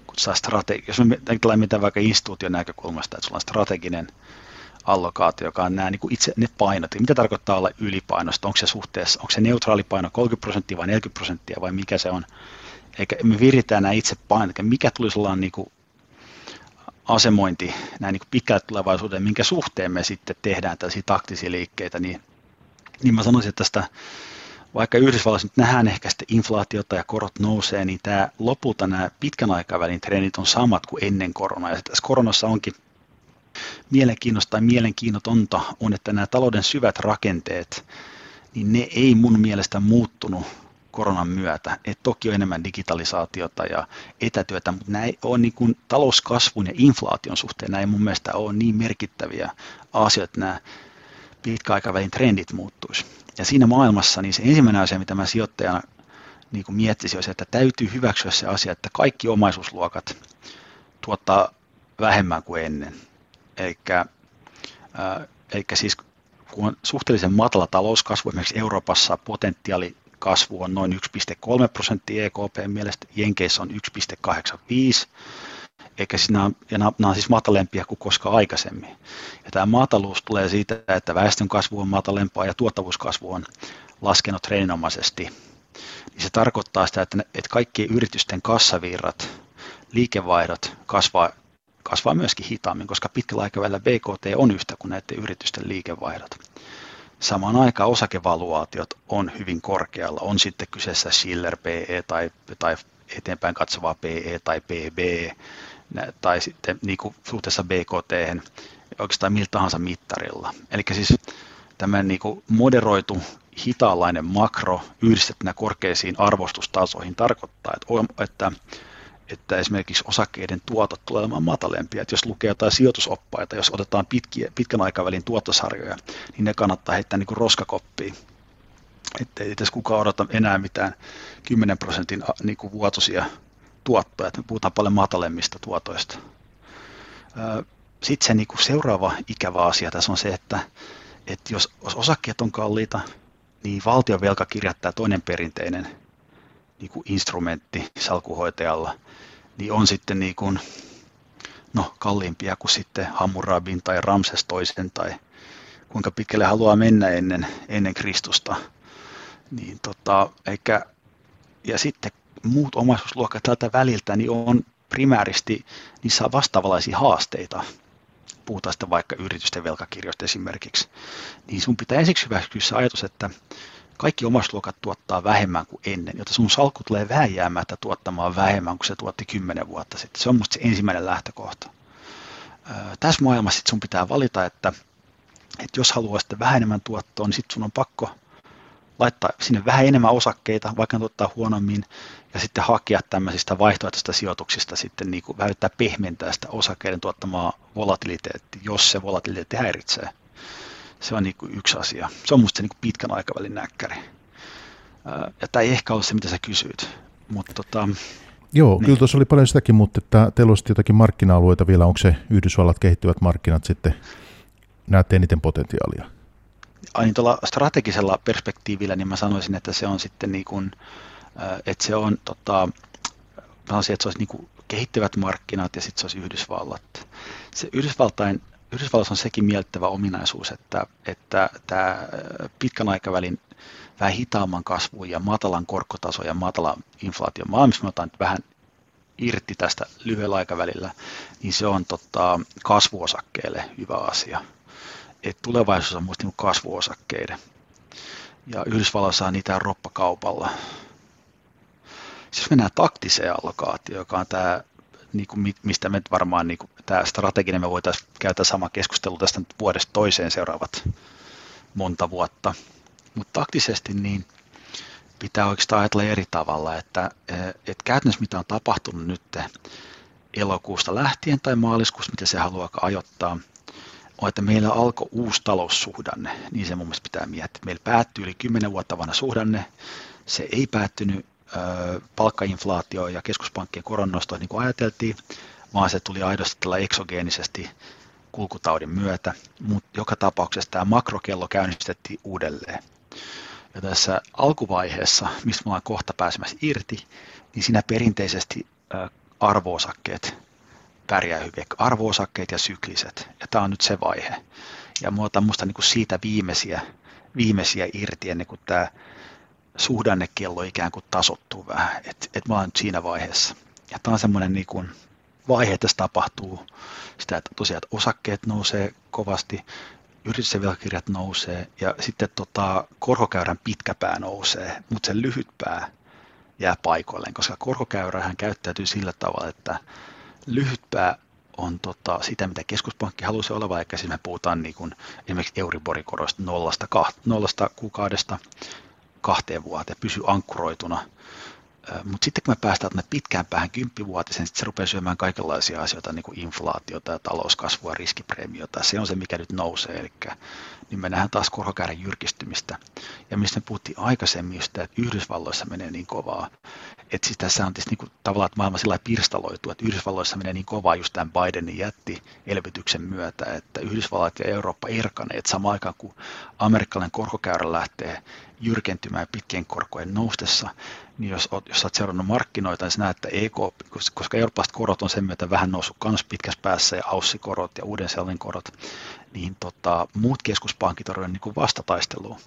kun strategi- jos me mitä vaikka instituution näkökulmasta, että sulla on strateginen allokaatio, joka on nämä niin kuin itse ne painot. Mitä tarkoittaa olla ylipainosta? Onko se suhteessa, onko se neutraali paino 30 prosenttia vai 40 prosenttia vai mikä se on? Eikä me viritään nämä itse painot, mikä tulisi olla niin kuin asemointi näin niin pitkälle tulevaisuuteen, minkä suhteen me sitten tehdään tällaisia taktisia liikkeitä, niin, niin mä sanoisin, että tästä vaikka Yhdysvalloissa nyt nähdään ehkä sitten inflaatiota ja korot nousee, niin tämä lopulta nämä pitkän aikavälin trendit on samat kuin ennen koronaa. Ja tässä koronassa onkin mielenkiinnosta tai mielenkiinnotonta on, että nämä talouden syvät rakenteet, niin ne ei mun mielestä muuttunut koronan myötä. Et toki on enemmän digitalisaatiota ja etätyötä, mutta nämä on niin kuin talouskasvun ja inflaation suhteen, ei mun mielestä ole niin merkittäviä asioita, että nämä pitkäaikavälin trendit muuttuisi. Ja siinä maailmassa niin se ensimmäinen asia, mitä mä sijoittajana niin kuin miettisin, on se, että täytyy hyväksyä se asia, että kaikki omaisuusluokat tuottaa vähemmän kuin ennen. Eikä, äh, siis kun on suhteellisen matala talouskasvu, esimerkiksi Euroopassa potentiaali kasvu on noin 1,3 prosenttia EKP mielestä, Jenkeissä on 1,85, eikä siis nämä, ja nämä, on siis matalempia kuin koskaan aikaisemmin. Ja tämä mataluus tulee siitä, että väestön kasvu on matalempaa ja tuottavuuskasvu on laskenut treeninomaisesti. Niin se tarkoittaa sitä, että, ne, että kaikkien yritysten kassavirrat, liikevaihdot kasvaa kasvaa myöskin hitaammin, koska pitkällä aikavälillä BKT on yhtä kuin näiden yritysten liikevaihdot. Samaan aikaan osakevaluaatiot on hyvin korkealla, on sitten kyseessä Schiller PE tai, tai eteenpäin katsovaa PE tai PB tai sitten niin kuin suhteessa BKT oikeastaan miltä tahansa mittarilla. Eli siis tämmöinen niin kuin moderoitu hitaanlainen makro yhdistettynä korkeisiin arvostustasoihin tarkoittaa, että, että että esimerkiksi osakkeiden tuotot tulee olemaan matalempia. Että jos lukee jotain sijoitusoppaita, jos otetaan pitkiä, pitkän aikavälin tuottosarjoja, niin ne kannattaa heittää niin kuin roskakoppiin. Että ei tässä kukaan odota enää mitään 10 prosentin niin kuin vuotuisia tuottoja, että me puhutaan paljon matalemmista tuotoista. Sitten se niin kuin seuraava ikävä asia tässä on se, että, että jos osakkeet on kalliita, niin valtion velkakirjat, tämä toinen perinteinen niin kuin instrumentti salkuhoitajalla, niin on sitten niin kuin, no, kalliimpia kuin sitten Hammurabin tai Ramses toisen tai kuinka pitkälle haluaa mennä ennen, ennen Kristusta. Niin tota, eikä, ja sitten muut omaisuusluokat tältä väliltä niin on primääristi, niissä on vastaavanlaisia haasteita. Puhutaan sitten vaikka yritysten velkakirjoista esimerkiksi. Niin sun pitää ensiksi hyväksyä se ajatus, että kaikki omaisuusluokat tuottaa vähemmän kuin ennen, jotta sun salkku tulee vääjäämättä tuottamaan vähemmän kuin se tuotti kymmenen vuotta sitten. Se on musta se ensimmäinen lähtökohta. Tässä maailmassa sit sun pitää valita, että, että jos haluaa sitten vähän enemmän tuottoa, niin sitten sun on pakko laittaa sinne vähän enemmän osakkeita, vaikka ne tuottaa huonommin, ja sitten hakea tämmöisistä vaihtoehtoisista sijoituksista sitten niin kuin väyttää pehmentää sitä osakkeiden tuottamaa volatiliteetti, jos se volatiliteetti häiritsee. Se on niin kuin yksi asia. Se on musta se niin kuin pitkän aikavälin näkkäri. Ja tämä ei ehkä ole se, mitä sä kysyit, mutta tota, Joo, niin. kyllä tuossa oli paljon sitäkin, mutta että teillä olisi jotakin markkina-alueita vielä. Onko se Yhdysvallat kehittyvät markkinat sitten, näette eniten potentiaalia? Ai niin tuolla strategisella perspektiivillä, niin mä sanoisin, että se on sitten niin kuin, että se on tota, mä sanoisin, että se olisi niin kuin kehittyvät markkinat ja sitten se olisi Yhdysvallat. Se Yhdysvaltain, Yhdysvalloissa on sekin miellyttävä ominaisuus, että, että tämä pitkän aikavälin vähän hitaamman kasvun ja matalan korkotason ja matalan inflaation maailmassa, me otan vähän irti tästä lyhyellä aikavälillä, niin se on tota, kasvuosakkeelle hyvä asia. Et tulevaisuus on niin kasvuosakkeiden. Ja Yhdysvalloissa on niitä roppakaupalla. Siis mennään taktiseen allokaatioon, joka on tämä, niin kuin, mistä me varmaan niin kuin, tämä strateginen, me voitaisiin käyttää sama keskustelu tästä nyt vuodesta toiseen seuraavat monta vuotta. Mutta taktisesti niin pitää oikeastaan ajatella eri tavalla, että, että käytännössä mitä on tapahtunut nyt elokuusta lähtien tai maaliskuussa, mitä se haluaa ajoittaa, on, että meillä alkoi uusi taloussuhdanne, niin se mun mielestä pitää miettiä. Meillä päättyi yli 10 vuotta vanha suhdanne, se ei päättynyt palkkainflaatio ja keskuspankkien koronnosto niin kuin ajateltiin, vaan se tuli aidosti tällä eksogeenisesti kulkutaudin myötä, mutta joka tapauksessa tämä makrokello käynnistettiin uudelleen. Ja tässä alkuvaiheessa, mistä me ollaan kohta pääsemässä irti, niin siinä perinteisesti arvoosakkeet pärjää hyvin, arvoosakkeet ja sykliset. Ja tämä on nyt se vaihe. Ja mä musta niin kuin siitä viimeisiä, viimeisiä irti ennen kuin tämä suhdannekello ikään kuin tasottuu vähän. Että et mä oon siinä vaiheessa. Ja tämä on semmoinen niin kuin vaihe, että tässä tapahtuu sitä, että tosiaan että osakkeet nousee kovasti, yritysten velkakirjat nousee ja sitten tota, korkokäyrän pitkä pää nousee, mutta se lyhyt pää jää paikoilleen, koska korkokäyrähän käyttäytyy sillä tavalla, että lyhyt pää on tota, sitä, mitä keskuspankki halusi olla, vaikka siis me puhutaan niin kuin, esimerkiksi Euriborikoroista nollasta, nollasta kuukaudesta kahteen vuoteen, pysyy ankkuroituna – mutta sitten kun me päästään tuonne pitkään päähän kymppivuotisen, sitten se rupeaa syömään kaikenlaisia asioita, niin kuin inflaatiota ja talouskasvua, riskipreemiota. Se on se, mikä nyt nousee. Eli niin me nähdään taas korkokäärän jyrkistymistä. Ja mistä me puhuttiin aikaisemmin, että Yhdysvalloissa menee niin kovaa. Että siis tässä on niin kuin, tavallaan, maailma sillä pirstaloitu, että Yhdysvalloissa menee niin kovaa just tämän Bidenin jätti elvytyksen myötä, että Yhdysvallat ja Eurooppa erkaneet samaan aikaan, kun amerikkalainen korkokäyrä lähtee jyrkentymään pitkien korkojen noustessa, niin jos, jos olet seurannut markkinoita, niin näet, että EK, koska eurooppalaiset korot on sen myötä vähän noussut kans pitkässä päässä ja aussikorot ja uuden sellin korot, niin tota, muut keskuspankit on niin vastataisteluun.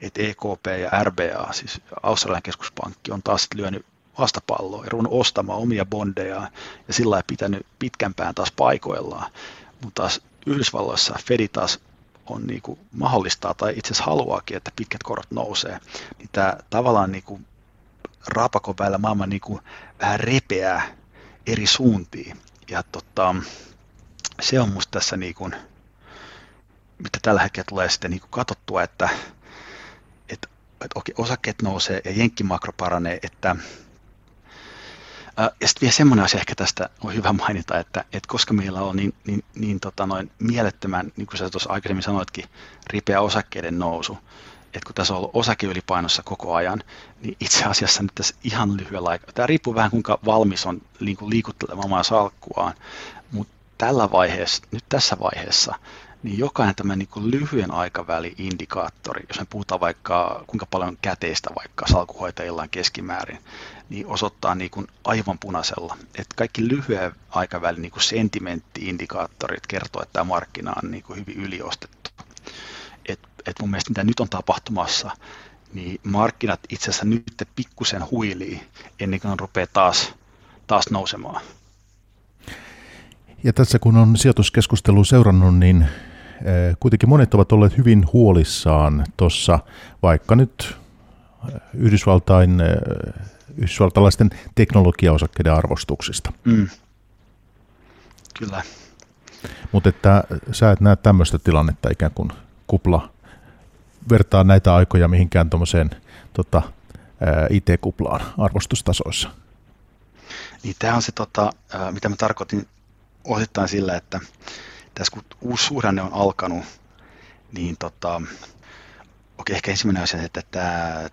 Et EKP ja RBA, siis Australian keskuspankki, on taas lyönyt vastapalloa ja ruvennut ostamaan omia bondeja ja sillä ei pitänyt pitkämpään taas paikoillaan. Mutta taas Yhdysvalloissa Fedi taas on niin kuin mahdollistaa tai itse asiassa haluaakin, että pitkät korot nousee, niin tämä tavallaan niin kuin raapakon välillä maailma niin kuin vähän repeää eri suuntiin. Ja tota, se on musta tässä niin kuin, mitä tällä hetkellä tulee sitten niin kuin katsottua, että, että, että okei, osakkeet nousee ja jenkkimakro paranee, että ja sitten vielä semmoinen asia ehkä tästä on hyvä mainita, että, että koska meillä on niin, niin, niin tota noin mielettömän, niin kuin sä tuossa aikaisemmin sanoitkin, ripeä osakkeiden nousu, että kun tässä on ollut osakeylipainossa koko ajan, niin itse asiassa nyt tässä ihan lyhyellä aikaa, tämä riippuu vähän kuinka valmis on niin liikuttelemaan omaa salkkuaan, mutta tällä vaiheessa, nyt tässä vaiheessa, niin jokainen tämä niin lyhyen aikavälin indikaattori, jos me puhutaan vaikka kuinka paljon käteistä vaikka salkuhoitajilla on keskimäärin, niin osoittaa niin kuin aivan punaisella. Että kaikki lyhyen aikavälin niin sentimentti-indikaattorit kertoo, että tämä markkina on niin kuin hyvin yliostettu. Et, et mun mielestä mitä nyt on tapahtumassa, niin markkinat itse asiassa nyt pikkusen huilii ennen kuin ne rupeaa taas, taas nousemaan. Ja tässä kun on sijoituskeskustelu seurannut, niin kuitenkin monet ovat olleet hyvin huolissaan tuossa vaikka nyt eh, Yhdysvaltain, eh, yhdysvaltalaisten teknologiaosakkeiden arvostuksista. Mm. Kyllä. Mutta että sä et näe tämmöistä tilannetta ikään kuin kupla vertaa näitä aikoja mihinkään tuommoiseen tota, IT-kuplaan arvostustasoissa. Niin tämä on se, tota, mitä mä tarkoitin osittain sillä, että tässä kun uusi suhdanne on alkanut, niin tota, okei, ehkä ensimmäinen asia, että tämä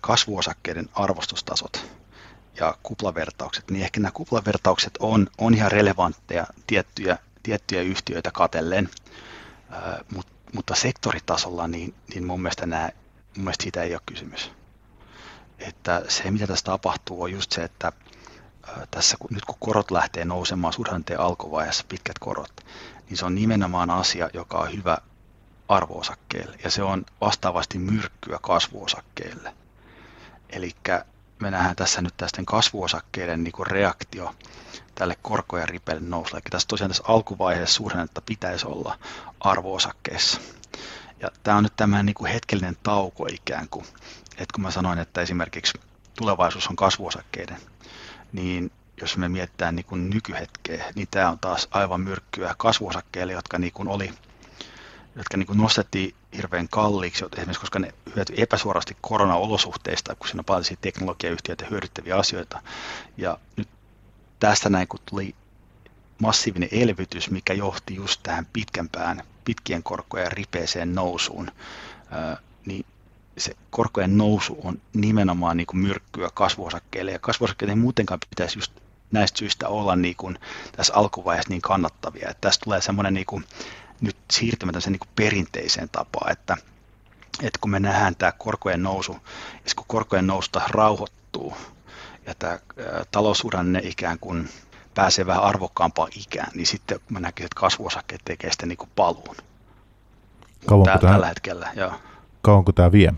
kasvuosakkeiden arvostustasot ja kuplavertaukset, niin ehkä nämä kuplavertaukset on, on ihan relevantteja tiettyjä, tiettyjä yhtiöitä katellen, Mut, mutta sektoritasolla niin, niin mun, mielestä nämä, mun mielestä siitä ei ole kysymys. Että se, mitä tässä tapahtuu, on just se, että tässä nyt kun korot lähtee nousemaan suhdanteen alkuvaiheessa, pitkät korot, niin se on nimenomaan asia, joka on hyvä arvoosakkeelle ja se on vastaavasti myrkkyä kasvuosakkeelle. Eli me nähdään tässä nyt tästä kasvuosakkeiden niin kuin reaktio tälle korkojen ripelle nousulle. Eli tässä tosiaan tässä alkuvaiheessa suhdannetta pitäisi olla arvoosakkeessa. Ja tämä on nyt tämä niin kuin hetkellinen tauko ikään kuin. Että kun mä sanoin, että esimerkiksi tulevaisuus on kasvuosakkeiden, niin jos me mietitään niin kuin nykyhetkeä, niin tämä on taas aivan myrkkyä kasvuosakkeille, jotka niin kuin oli jotka niin kuin nostettiin hirveän kalliiksi, esimerkiksi koska ne hyöty epäsuorasti koronaolosuhteista, kun siinä on paljon teknologiayhtiöitä hyödyttäviä asioita. Ja nyt tästä näin, kun tuli massiivinen elvytys, mikä johti just tähän pitkämpään, pitkien korkojen ripeeseen nousuun, niin se korkojen nousu on nimenomaan niin kuin myrkkyä kasvuosakkeille, ja kasvuosakkeille ei muutenkaan pitäisi just näistä syistä olla niin kuin tässä alkuvaiheessa niin kannattavia. Että tästä tulee semmoinen niin kuin nyt siirtymätön sen niin perinteiseen tapaan, että, että kun me nähdään tämä korkojen nousu, ja kun korkojen nousta rauhoittuu, ja tämä taloussuhdanne ikään kuin pääsee vähän arvokkaampaan ikään, niin sitten mä näkisin, että kasvuosakkeet tekee sitten niin kuin paluun. Kauanko tällä hetkellä, joo. Kauanko tämä vie?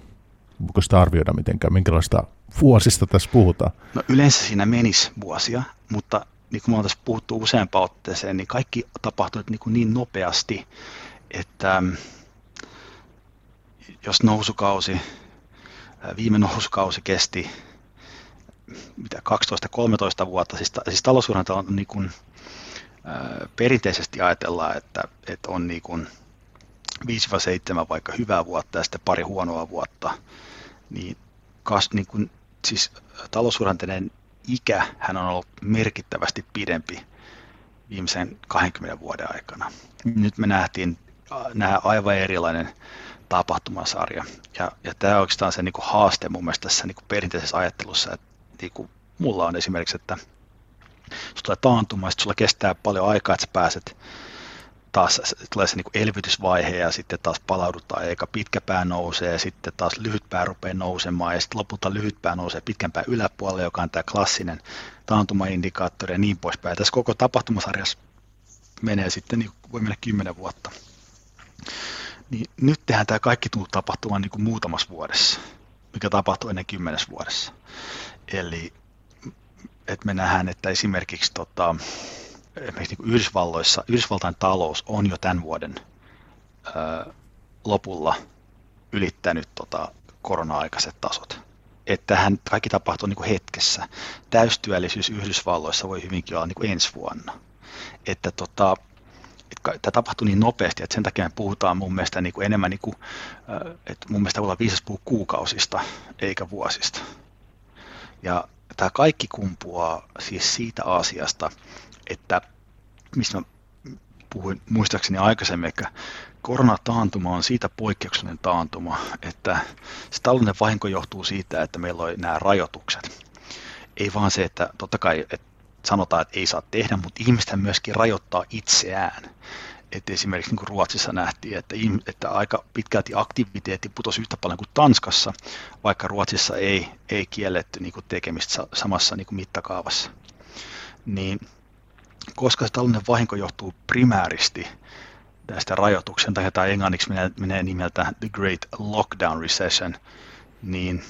Voiko sitä arvioida mitenkään? Minkälaista vuosista tässä puhutaan? No yleensä siinä menisi vuosia, mutta niin kuin me ollaan tässä puhuttu useampaan otteeseen, niin kaikki tapahtuu niin, kuin niin nopeasti, että mm, jos nousukausi, viime nousukausi kesti mitä 12-13 vuotta, siis, siis taloussuunnitelma on niin kuin, perinteisesti ajatellaan, että, että on niin kuin 5-7 vaikka hyvää vuotta ja sitten pari huonoa vuotta, niin, kas, niin kuin, siis taloussuhdanteiden ikä hän on ollut merkittävästi pidempi viimeisen 20 vuoden aikana. Nyt me nähtiin nämä aivan erilainen tapahtumasarja. Ja, ja tämä on oikeastaan se niin kuin haaste mun mielestä tässä niin kuin perinteisessä ajattelussa, että niin kuin mulla on esimerkiksi, että jos tulee taantuma, sitten sulla kestää paljon aikaa, että sä pääset taas tulee se niin elvytysvaihe ja sitten taas palaudutaan, eikä pitkä pää nousee ja sitten taas lyhyt pää rupeaa nousemaan ja sitten lopulta lyhyt pää nousee pitkän pää yläpuolelle, joka on tämä klassinen taantumaindikaattori ja niin poispäin. Ja tässä koko tapahtumasarjassa menee sitten, niin voi mennä kymmenen vuotta. Niin nyt tehdään tämä kaikki tuu tapahtumaan niin muutamassa vuodessa, mikä tapahtuu ennen kymmenes vuodessa. Eli että me nähdään, että esimerkiksi tota, esimerkiksi niin Yhdysvalloissa, Yhdysvaltain talous on jo tämän vuoden ö, lopulla ylittänyt tota, korona-aikaiset tasot. Että tähän kaikki tapahtuu niin kuin hetkessä. Täystyöllisyys Yhdysvalloissa voi hyvinkin olla niin kuin ensi vuonna. Että tota, että tämä tapahtuu niin nopeasti, että sen takia me puhutaan mun mielestä niin kuin enemmän, niin kuin, että mun mielestä ollaan viisas puhua kuukausista eikä vuosista. Ja tämä kaikki kumpuaa siis siitä asiasta, että mistä mä puhuin muistaakseni aikaisemmin, että koronataantuma on siitä poikkeuksellinen taantuma, että se taloudellinen vahinko johtuu siitä, että meillä on nämä rajoitukset. Ei vaan se, että totta kai että sanotaan, että ei saa tehdä, mutta ihmistä myöskin rajoittaa itseään. Että esimerkiksi niin kuin Ruotsissa nähtiin, että, että aika pitkälti aktiviteetti putosi yhtä paljon kuin Tanskassa, vaikka Ruotsissa ei, ei kielletty niin kuin tekemistä samassa niin kuin mittakaavassa. Niin koska se taloudellinen vahinko johtuu primääristi tästä rajoituksen, tai tämä englanniksi menee, menee nimeltä The Great Lockdown Recession, niin,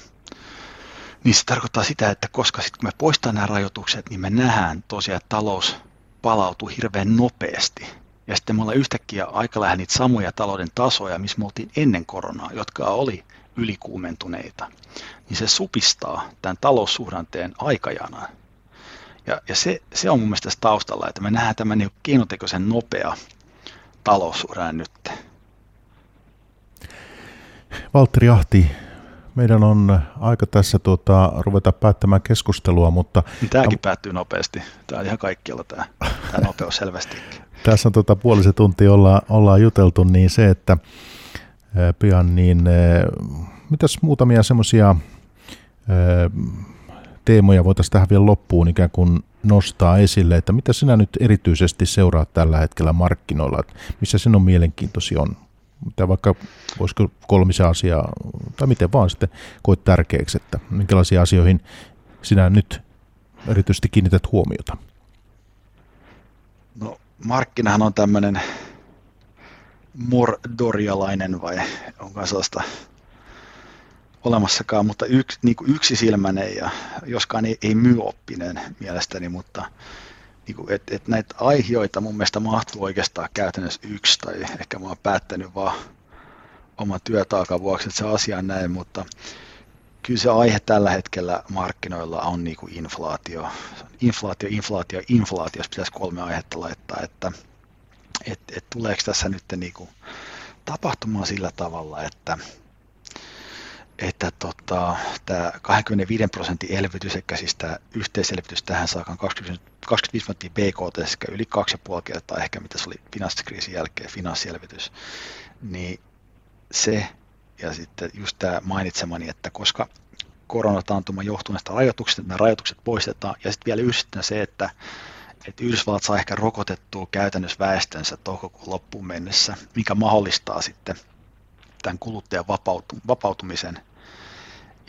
niin se tarkoittaa sitä, että koska sitten kun me poistetaan nämä rajoitukset, niin me nähdään tosiaan, että talous palautuu hirveän nopeasti. Ja sitten me ollaan yhtäkkiä aika lähellä niitä samoja talouden tasoja, missä me oltiin ennen koronaa, jotka oli ylikuumentuneita. Niin se supistaa tämän taloussuhdanteen aikajanaan. Ja, ja se, se on mun mielestä tässä taustalla, että me nähdään tämän niin keinotekoisen nopea talousuran nyt. Valtteri Ahti, meidän on aika tässä tuota, ruveta päättämään keskustelua, mutta... Tämäkin päättyy nopeasti. Tämä on ihan kaikkialla tämä, tämä nopeus selvästi. tässä on tuota, puolisen tuntia olla, ollaan juteltu, niin se, että pian niin mitäs muutamia semmoisia teemoja voitaisiin tähän vielä loppuun ikään kuin nostaa esille, että mitä sinä nyt erityisesti seuraat tällä hetkellä markkinoilla, että missä sinun mielenkiintosi on? Mitä vaikka, voisiko kolmisen asiaa, tai miten vaan sitten koet tärkeäksi, että minkälaisiin asioihin sinä nyt erityisesti kiinnität huomiota? No markkinahan on tämmöinen mordorialainen vai onko sellaista olemassakaan, mutta yksi, niin kuin yksisilmäinen ja joskaan ei, ei myoppinen mielestäni, mutta niin kuin, et, et näitä aiheita mun mielestä mahtuu oikeastaan käytännössä yksi, tai ehkä mä oon päättänyt vaan oman työtaakan vuoksi, että se asia on näin, mutta kyllä se aihe tällä hetkellä markkinoilla on niin kuin inflaatio. Inflaatio, inflaatio, inflaatio, jos pitäisi kolme aihetta laittaa, että et, et tuleeko tässä nyt niin kuin tapahtumaan sillä tavalla, että että tota, tämä 25 prosentin elvytys, eli siis tämä yhteiselvytys tähän saakka 20, 25 prosenttia BKT, eli yli 2,5 kertaa ehkä mitä se oli finanssikriisin jälkeen, finanssielvytys, niin se ja sitten just tämä mainitsemani, että koska koronataantuma johtuu näistä rajoituksista, nämä rajoitukset poistetaan, ja sitten vielä yhdistetään se, että, että Yhdysvallat saa ehkä rokotettua käytännössä väestönsä toukokuun loppuun mennessä, mikä mahdollistaa sitten tämän kuluttajan vapautumisen.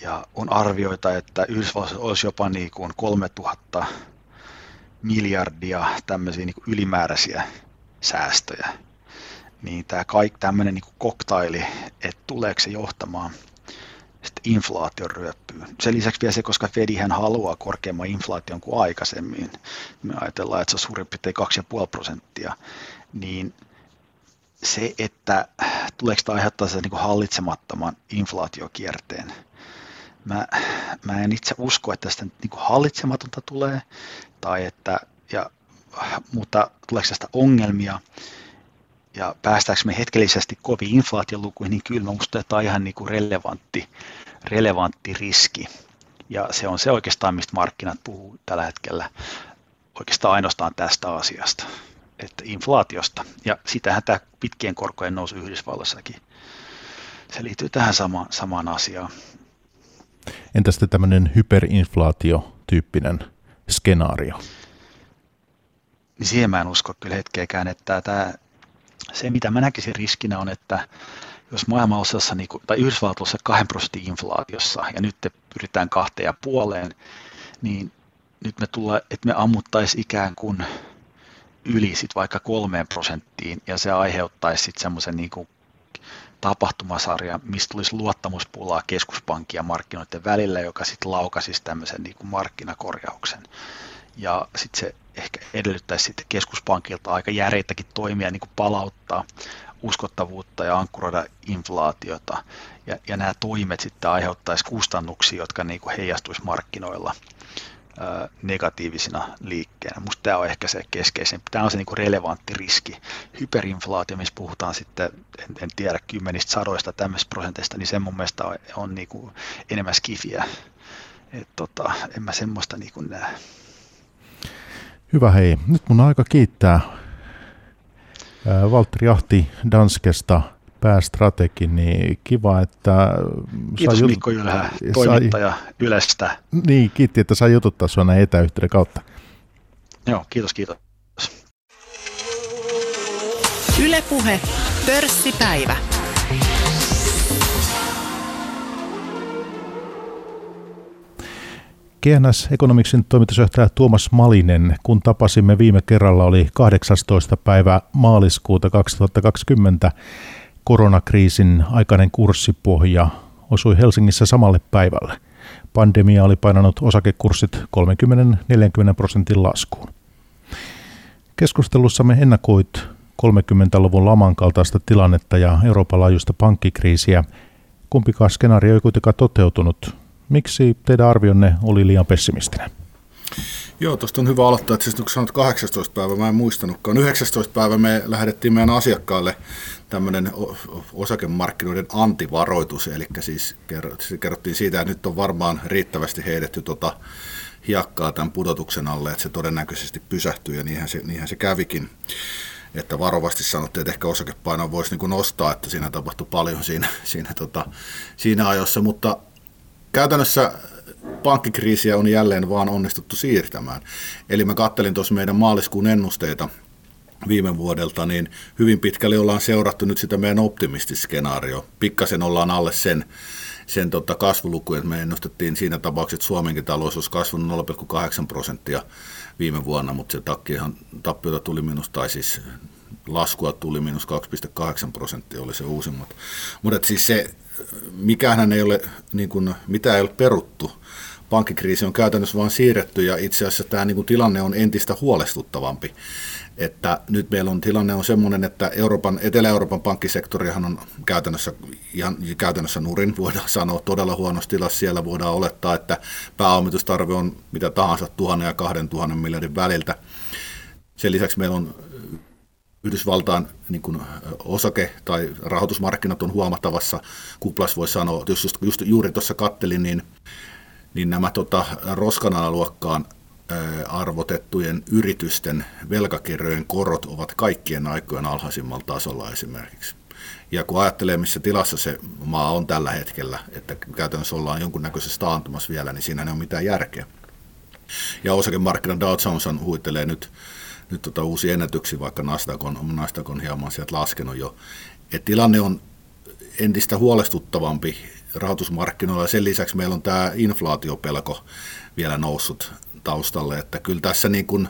Ja on arvioita, että Yhdysvalloissa olisi jopa niin kuin 3000 miljardia tämmöisiä niin kuin ylimääräisiä säästöjä. Niin tämä kaikki tämmöinen niin koktaili, että tuleeko se johtamaan sitten inflaation ryöppyyn. Sen lisäksi vielä se, koska Fedihän haluaa korkeamman inflaation kuin aikaisemmin, me ajatellaan, että se on suurin piirtein 2,5 prosenttia, niin se, että tuleeko tämä aiheuttaa sen niin hallitsemattoman inflaatiokierteen. Mä, mä en itse usko, että tästä niin hallitsematonta tulee, tai että, ja, mutta tuleeko tästä ongelmia, ja päästäänkö me hetkellisesti kovin inflaatiolukuihin, niin kyllä että tämä on ihan niin kuin relevantti, relevantti riski. Ja se on se oikeastaan, mistä markkinat puhuu tällä hetkellä oikeastaan ainoastaan tästä asiasta että inflaatiosta. Ja sitähän tämä pitkien korkojen nousu Yhdysvalloissakin, se liittyy tähän sama, samaan asiaan. Entä sitten tämmöinen hyperinflaatio-tyyppinen skenaario? Siihen mä en usko kyllä hetkeäkään, että tämä, se mitä mä näkisin riskinä on, että jos maailman osassa, niin kuin, tai Yhdysvalloissa 2 prosentin inflaatiossa, ja nyt te pyritään kahteen ja puoleen, niin nyt me tullaan, että me ammuttaisiin ikään kuin yli sit vaikka kolmeen prosenttiin ja se aiheuttaisi sitten semmoisen niin tapahtumasarja, mistä tulisi luottamuspulaa keskuspankin ja markkinoiden välillä, joka sitten laukaisisi tämmöisen niin kuin markkinakorjauksen. Ja sitten se ehkä edellyttäisi sitten keskuspankilta aika järeitäkin toimia niin kuin palauttaa uskottavuutta ja ankkuroida inflaatiota. Ja, ja nämä toimet sitten aiheuttaisi kustannuksia, jotka niin kuin heijastuisi markkinoilla negatiivisina liikkeenä. Minusta tämä on ehkä se keskeisin, tämä on se niin relevantti riski. Hyperinflaatio, missä puhutaan sitten, en, en tiedä, kymmenistä sadoista tämmöistä prosenteista, niin se mun mielestä on, on niin kuin enemmän skifiä. Et tota, en mä semmoista niin kuin näe. Hyvä hei, nyt mun aika kiittää Valtteri Ahti Danskesta – päästrategi, niin kiva, että... Kiitos jut- Mikko Jylhä, toimittaja sai, Ylestä. Niin, kiitti, että sai jututtaa sinua näin etäyhteyden kautta. Joo, kiitos, kiitos. Ylepuhe pörssipäivä. GNS Economicsin toimitusjohtaja Tuomas Malinen, kun tapasimme viime kerralla, oli 18. päivä maaliskuuta 2020 koronakriisin aikainen kurssipohja osui Helsingissä samalle päivälle. Pandemia oli painanut osakekurssit 30-40 prosentin laskuun. Keskustelussamme ennakoit 30-luvun laman kaltaista tilannetta ja Euroopan laajuista pankkikriisiä. Kumpikaan skenaario ei kuitenkaan toteutunut. Miksi teidän arvionne oli liian pessimistinen? Joo, tuosta on hyvä aloittaa, että siis kun sanot 18 päivä, mä en muistanutkaan. 19 päivä me lähdettiin meidän asiakkaalle tämmöinen osakemarkkinoiden antivaroitus, eli siis kerrottiin siitä, että nyt on varmaan riittävästi heitetty tota hiekkaa tämän pudotuksen alle, että se todennäköisesti pysähtyy ja niinhän se, niinhän se kävikin. Että varovasti sanottiin, että ehkä osakepaino voisi niin nostaa, että siinä tapahtui paljon siinä, siinä, tota, siinä ajossa, mutta käytännössä pankkikriisiä on jälleen vaan onnistuttu siirtämään. Eli mä kattelin tuossa meidän maaliskuun ennusteita viime vuodelta, niin hyvin pitkälle ollaan seurattu nyt sitä meidän optimistiskenaario. Pikkasen ollaan alle sen, sen tota kasvuluku, että me ennustettiin siinä tapauksessa, että Suomenkin talous olisi kasvanut 0,8 prosenttia viime vuonna, mutta se takkihan, tappiota tuli minusta, tai siis laskua tuli minus 2,8 prosenttia oli se uusimmat. Mutta siis se, mikään ei ole, niin kuin, mitä ei ole peruttu, pankkikriisi on käytännössä vain siirretty ja itse asiassa tämä niin kuin, tilanne on entistä huolestuttavampi. Että nyt meillä on tilanne on sellainen, että Euroopan, Etelä-Euroopan pankkisektorihan on käytännössä, ihan käytännössä nurin, voidaan sanoa, todella huonossa tilassa. Siellä voidaan olettaa, että pääomitustarve on mitä tahansa tuhannen ja kahden tuhannen miljardin väliltä. Sen lisäksi meillä on Yhdysvaltain niin kuin osake- tai rahoitusmarkkinat on huomattavassa kuplassa, voi sanoa, jos just, just juuri tuossa kattelin, niin, niin nämä tota, Roskanana-luokkaan arvotettujen yritysten velkakirjojen korot ovat kaikkien aikojen alhaisimmalla tasolla esimerkiksi. Ja kun ajattelee, missä tilassa se maa on tällä hetkellä, että käytännössä ollaan jonkunnäköisessä taantumassa vielä, niin siinä ei ole mitään järkeä. Ja osakemarkkinan Dow Jones huittelee nyt nyt tota uusia ennätyksiä, vaikka Nasdaq on, Nasdaq on hieman sieltä laskenut jo. Et tilanne on entistä huolestuttavampi rahoitusmarkkinoilla. Sen lisäksi meillä on tämä inflaatiopelko vielä noussut taustalle, että kyllä tässä niin kun,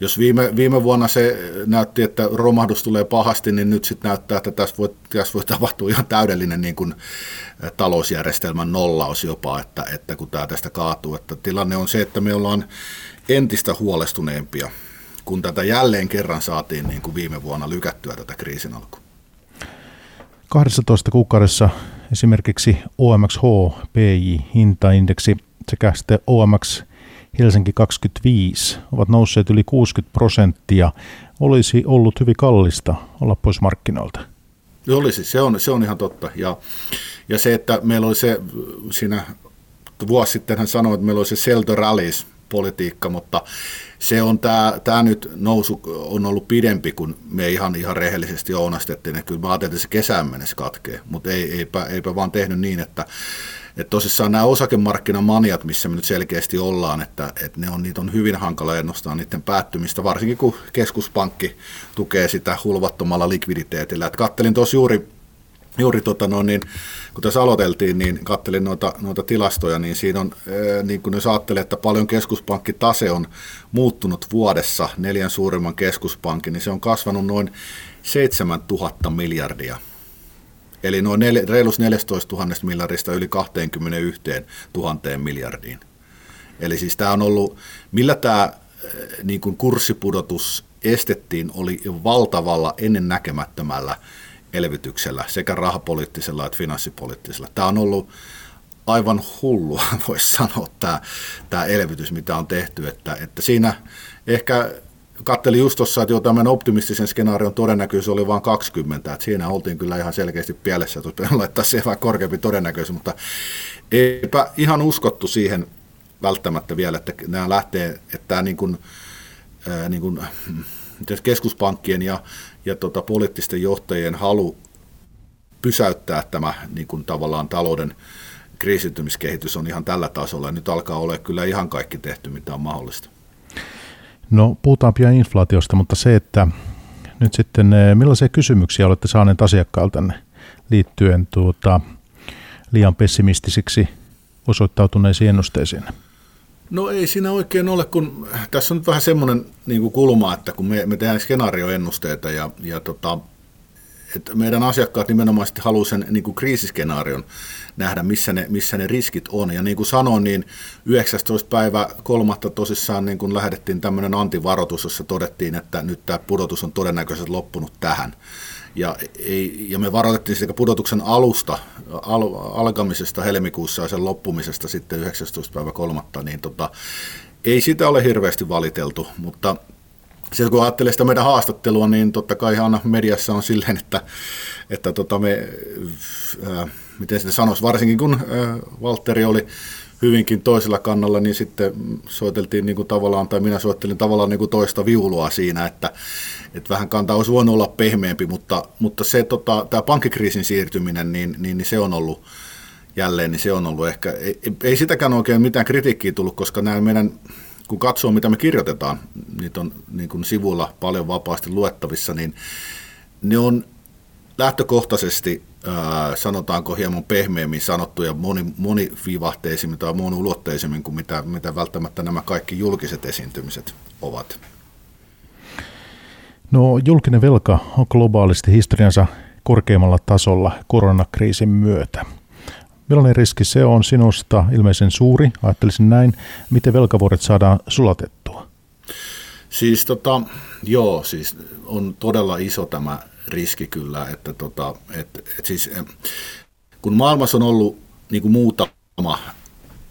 jos viime, viime vuonna se näytti, että romahdus tulee pahasti, niin nyt sitten näyttää, että tässä voi, tässä voi tapahtua ihan täydellinen niin kun, talousjärjestelmän nollaus jopa, että, että kun tämä tästä kaatuu, että tilanne on se, että me ollaan entistä huolestuneempia kun tätä jälleen kerran saatiin niin kuin viime vuonna lykättyä tätä kriisin alkua. 12 kuukaudessa esimerkiksi OMXH PI-hintaindeksi sekä sitten OMX Helsinki 25 ovat nousseet yli 60 prosenttia. Olisi ollut hyvin kallista olla pois markkinoilta. Olisi, se on, se on ihan totta. Ja, ja se, että meillä oli se siinä vuosi sitten hän sanoi, että meillä oli se sell rallies politiikka, mutta se on tämä, tämä nyt nousu on ollut pidempi kuin me ihan, ihan rehellisesti ounastettiin. Kyllä mä ajattelin, että se kesään mennessä katkee, mutta ei, eipä, eipä vaan tehnyt niin, että, että tosissaan nämä osakemarkkinamaniat, missä me nyt selkeästi ollaan, että, että ne on, niitä on hyvin hankala ennustaa niiden päättymistä, varsinkin kun keskuspankki tukee sitä hulvattomalla likviditeetillä. Että kattelin tuossa juuri juuri tota no, niin, kun tässä aloiteltiin, niin katselin noita, noita tilastoja, niin siinä on, niin kun jos ajattelee, että paljon keskuspankkitase on muuttunut vuodessa neljän suurimman keskuspankin, niin se on kasvanut noin 7000 miljardia. Eli noin nel, reilus 14 000 miljardista yli 21 000 miljardiin. Eli siis tämä on ollut, millä tämä niin kuin kurssipudotus estettiin, oli valtavalla ennennäkemättömällä elvytyksellä, sekä rahapoliittisella että finanssipoliittisella. Tämä on ollut aivan hullua, voisi sanoa, tämä, tämä elvytys, mitä on tehty. Että, että siinä ehkä kattelin just tuossa, että jo tämän optimistisen skenaarion todennäköisyys oli vain 20, että siinä oltiin kyllä ihan selkeästi pielessä, että olisi laittaa siihen vähän korkeampi todennäköisyys, mutta eipä ihan uskottu siihen välttämättä vielä, että nämä lähtee, että tämä niin kuin, niin kuin, keskuspankkien ja, ja tota, poliittisten johtajien halu pysäyttää tämä niin kuin tavallaan talouden kriisiytymiskehitys on ihan tällä tasolla. Nyt alkaa olla kyllä ihan kaikki tehty, mitä on mahdollista. No puhutaan pian inflaatiosta, mutta se, että nyt sitten eh, millaisia kysymyksiä olette saaneet asiakkailta liittyen tuota, liian pessimistisiksi osoittautuneisiin ennusteisiin? No ei siinä oikein ole, kun tässä on nyt vähän semmoinen niin kuin kulma, että kun me, me tehdään skenaarioennusteita ja, ja tota, että meidän asiakkaat nimenomaan haluaa sen niin kuin kriisiskenaarion nähdä, missä ne, missä ne riskit on. Ja niin kuin sanoin, niin 19. päivä kolmatta tosissaan niin kuin lähdettiin tämmöinen antivaroitus, jossa todettiin, että nyt tämä pudotus on todennäköisesti loppunut tähän. Ja, ei, ja me varoitettiin sekä pudotuksen alusta, al, alkamisesta helmikuussa ja sen loppumisesta sitten 19. päivä kolmatta, niin tota, ei sitä ole hirveästi valiteltu, mutta sitten kun ajattelee sitä meidän haastattelua, niin totta kai aina mediassa on silleen, että, että tota me, ää, miten sitä sanoisi, varsinkin kun ää, Valtteri oli hyvinkin toisella kannalla, niin sitten soiteltiin niin kuin tavallaan, tai minä soittelin tavallaan niin kuin toista viulua siinä, että, että vähän kantaa olisi voinut olla pehmeämpi, mutta, mutta se tota, tämä pankkikriisin siirtyminen, niin, niin, niin se on ollut jälleen, niin se on ollut ehkä, ei, ei sitäkään oikein mitään kritiikkiä tullut, koska nämä meidän, kun katsoo mitä me kirjoitetaan, niitä on niin kuin sivuilla paljon vapaasti luettavissa, niin ne on lähtökohtaisesti sanotaanko hieman pehmeämmin sanottuja, moni, monivivahteisimmin tai moniulotteisemmin kuin mitä, mitä välttämättä nämä kaikki julkiset esiintymiset ovat. No julkinen velka on globaalisti historiansa korkeimmalla tasolla koronakriisin myötä. Millainen riski se on sinusta? Ilmeisen suuri, ajattelisin näin. Miten velkavuoret saadaan sulatettua? Siis tota, joo, siis on todella iso tämä riski kyllä, että tota, et, et siis, kun maailmassa on ollut niin kuin muutama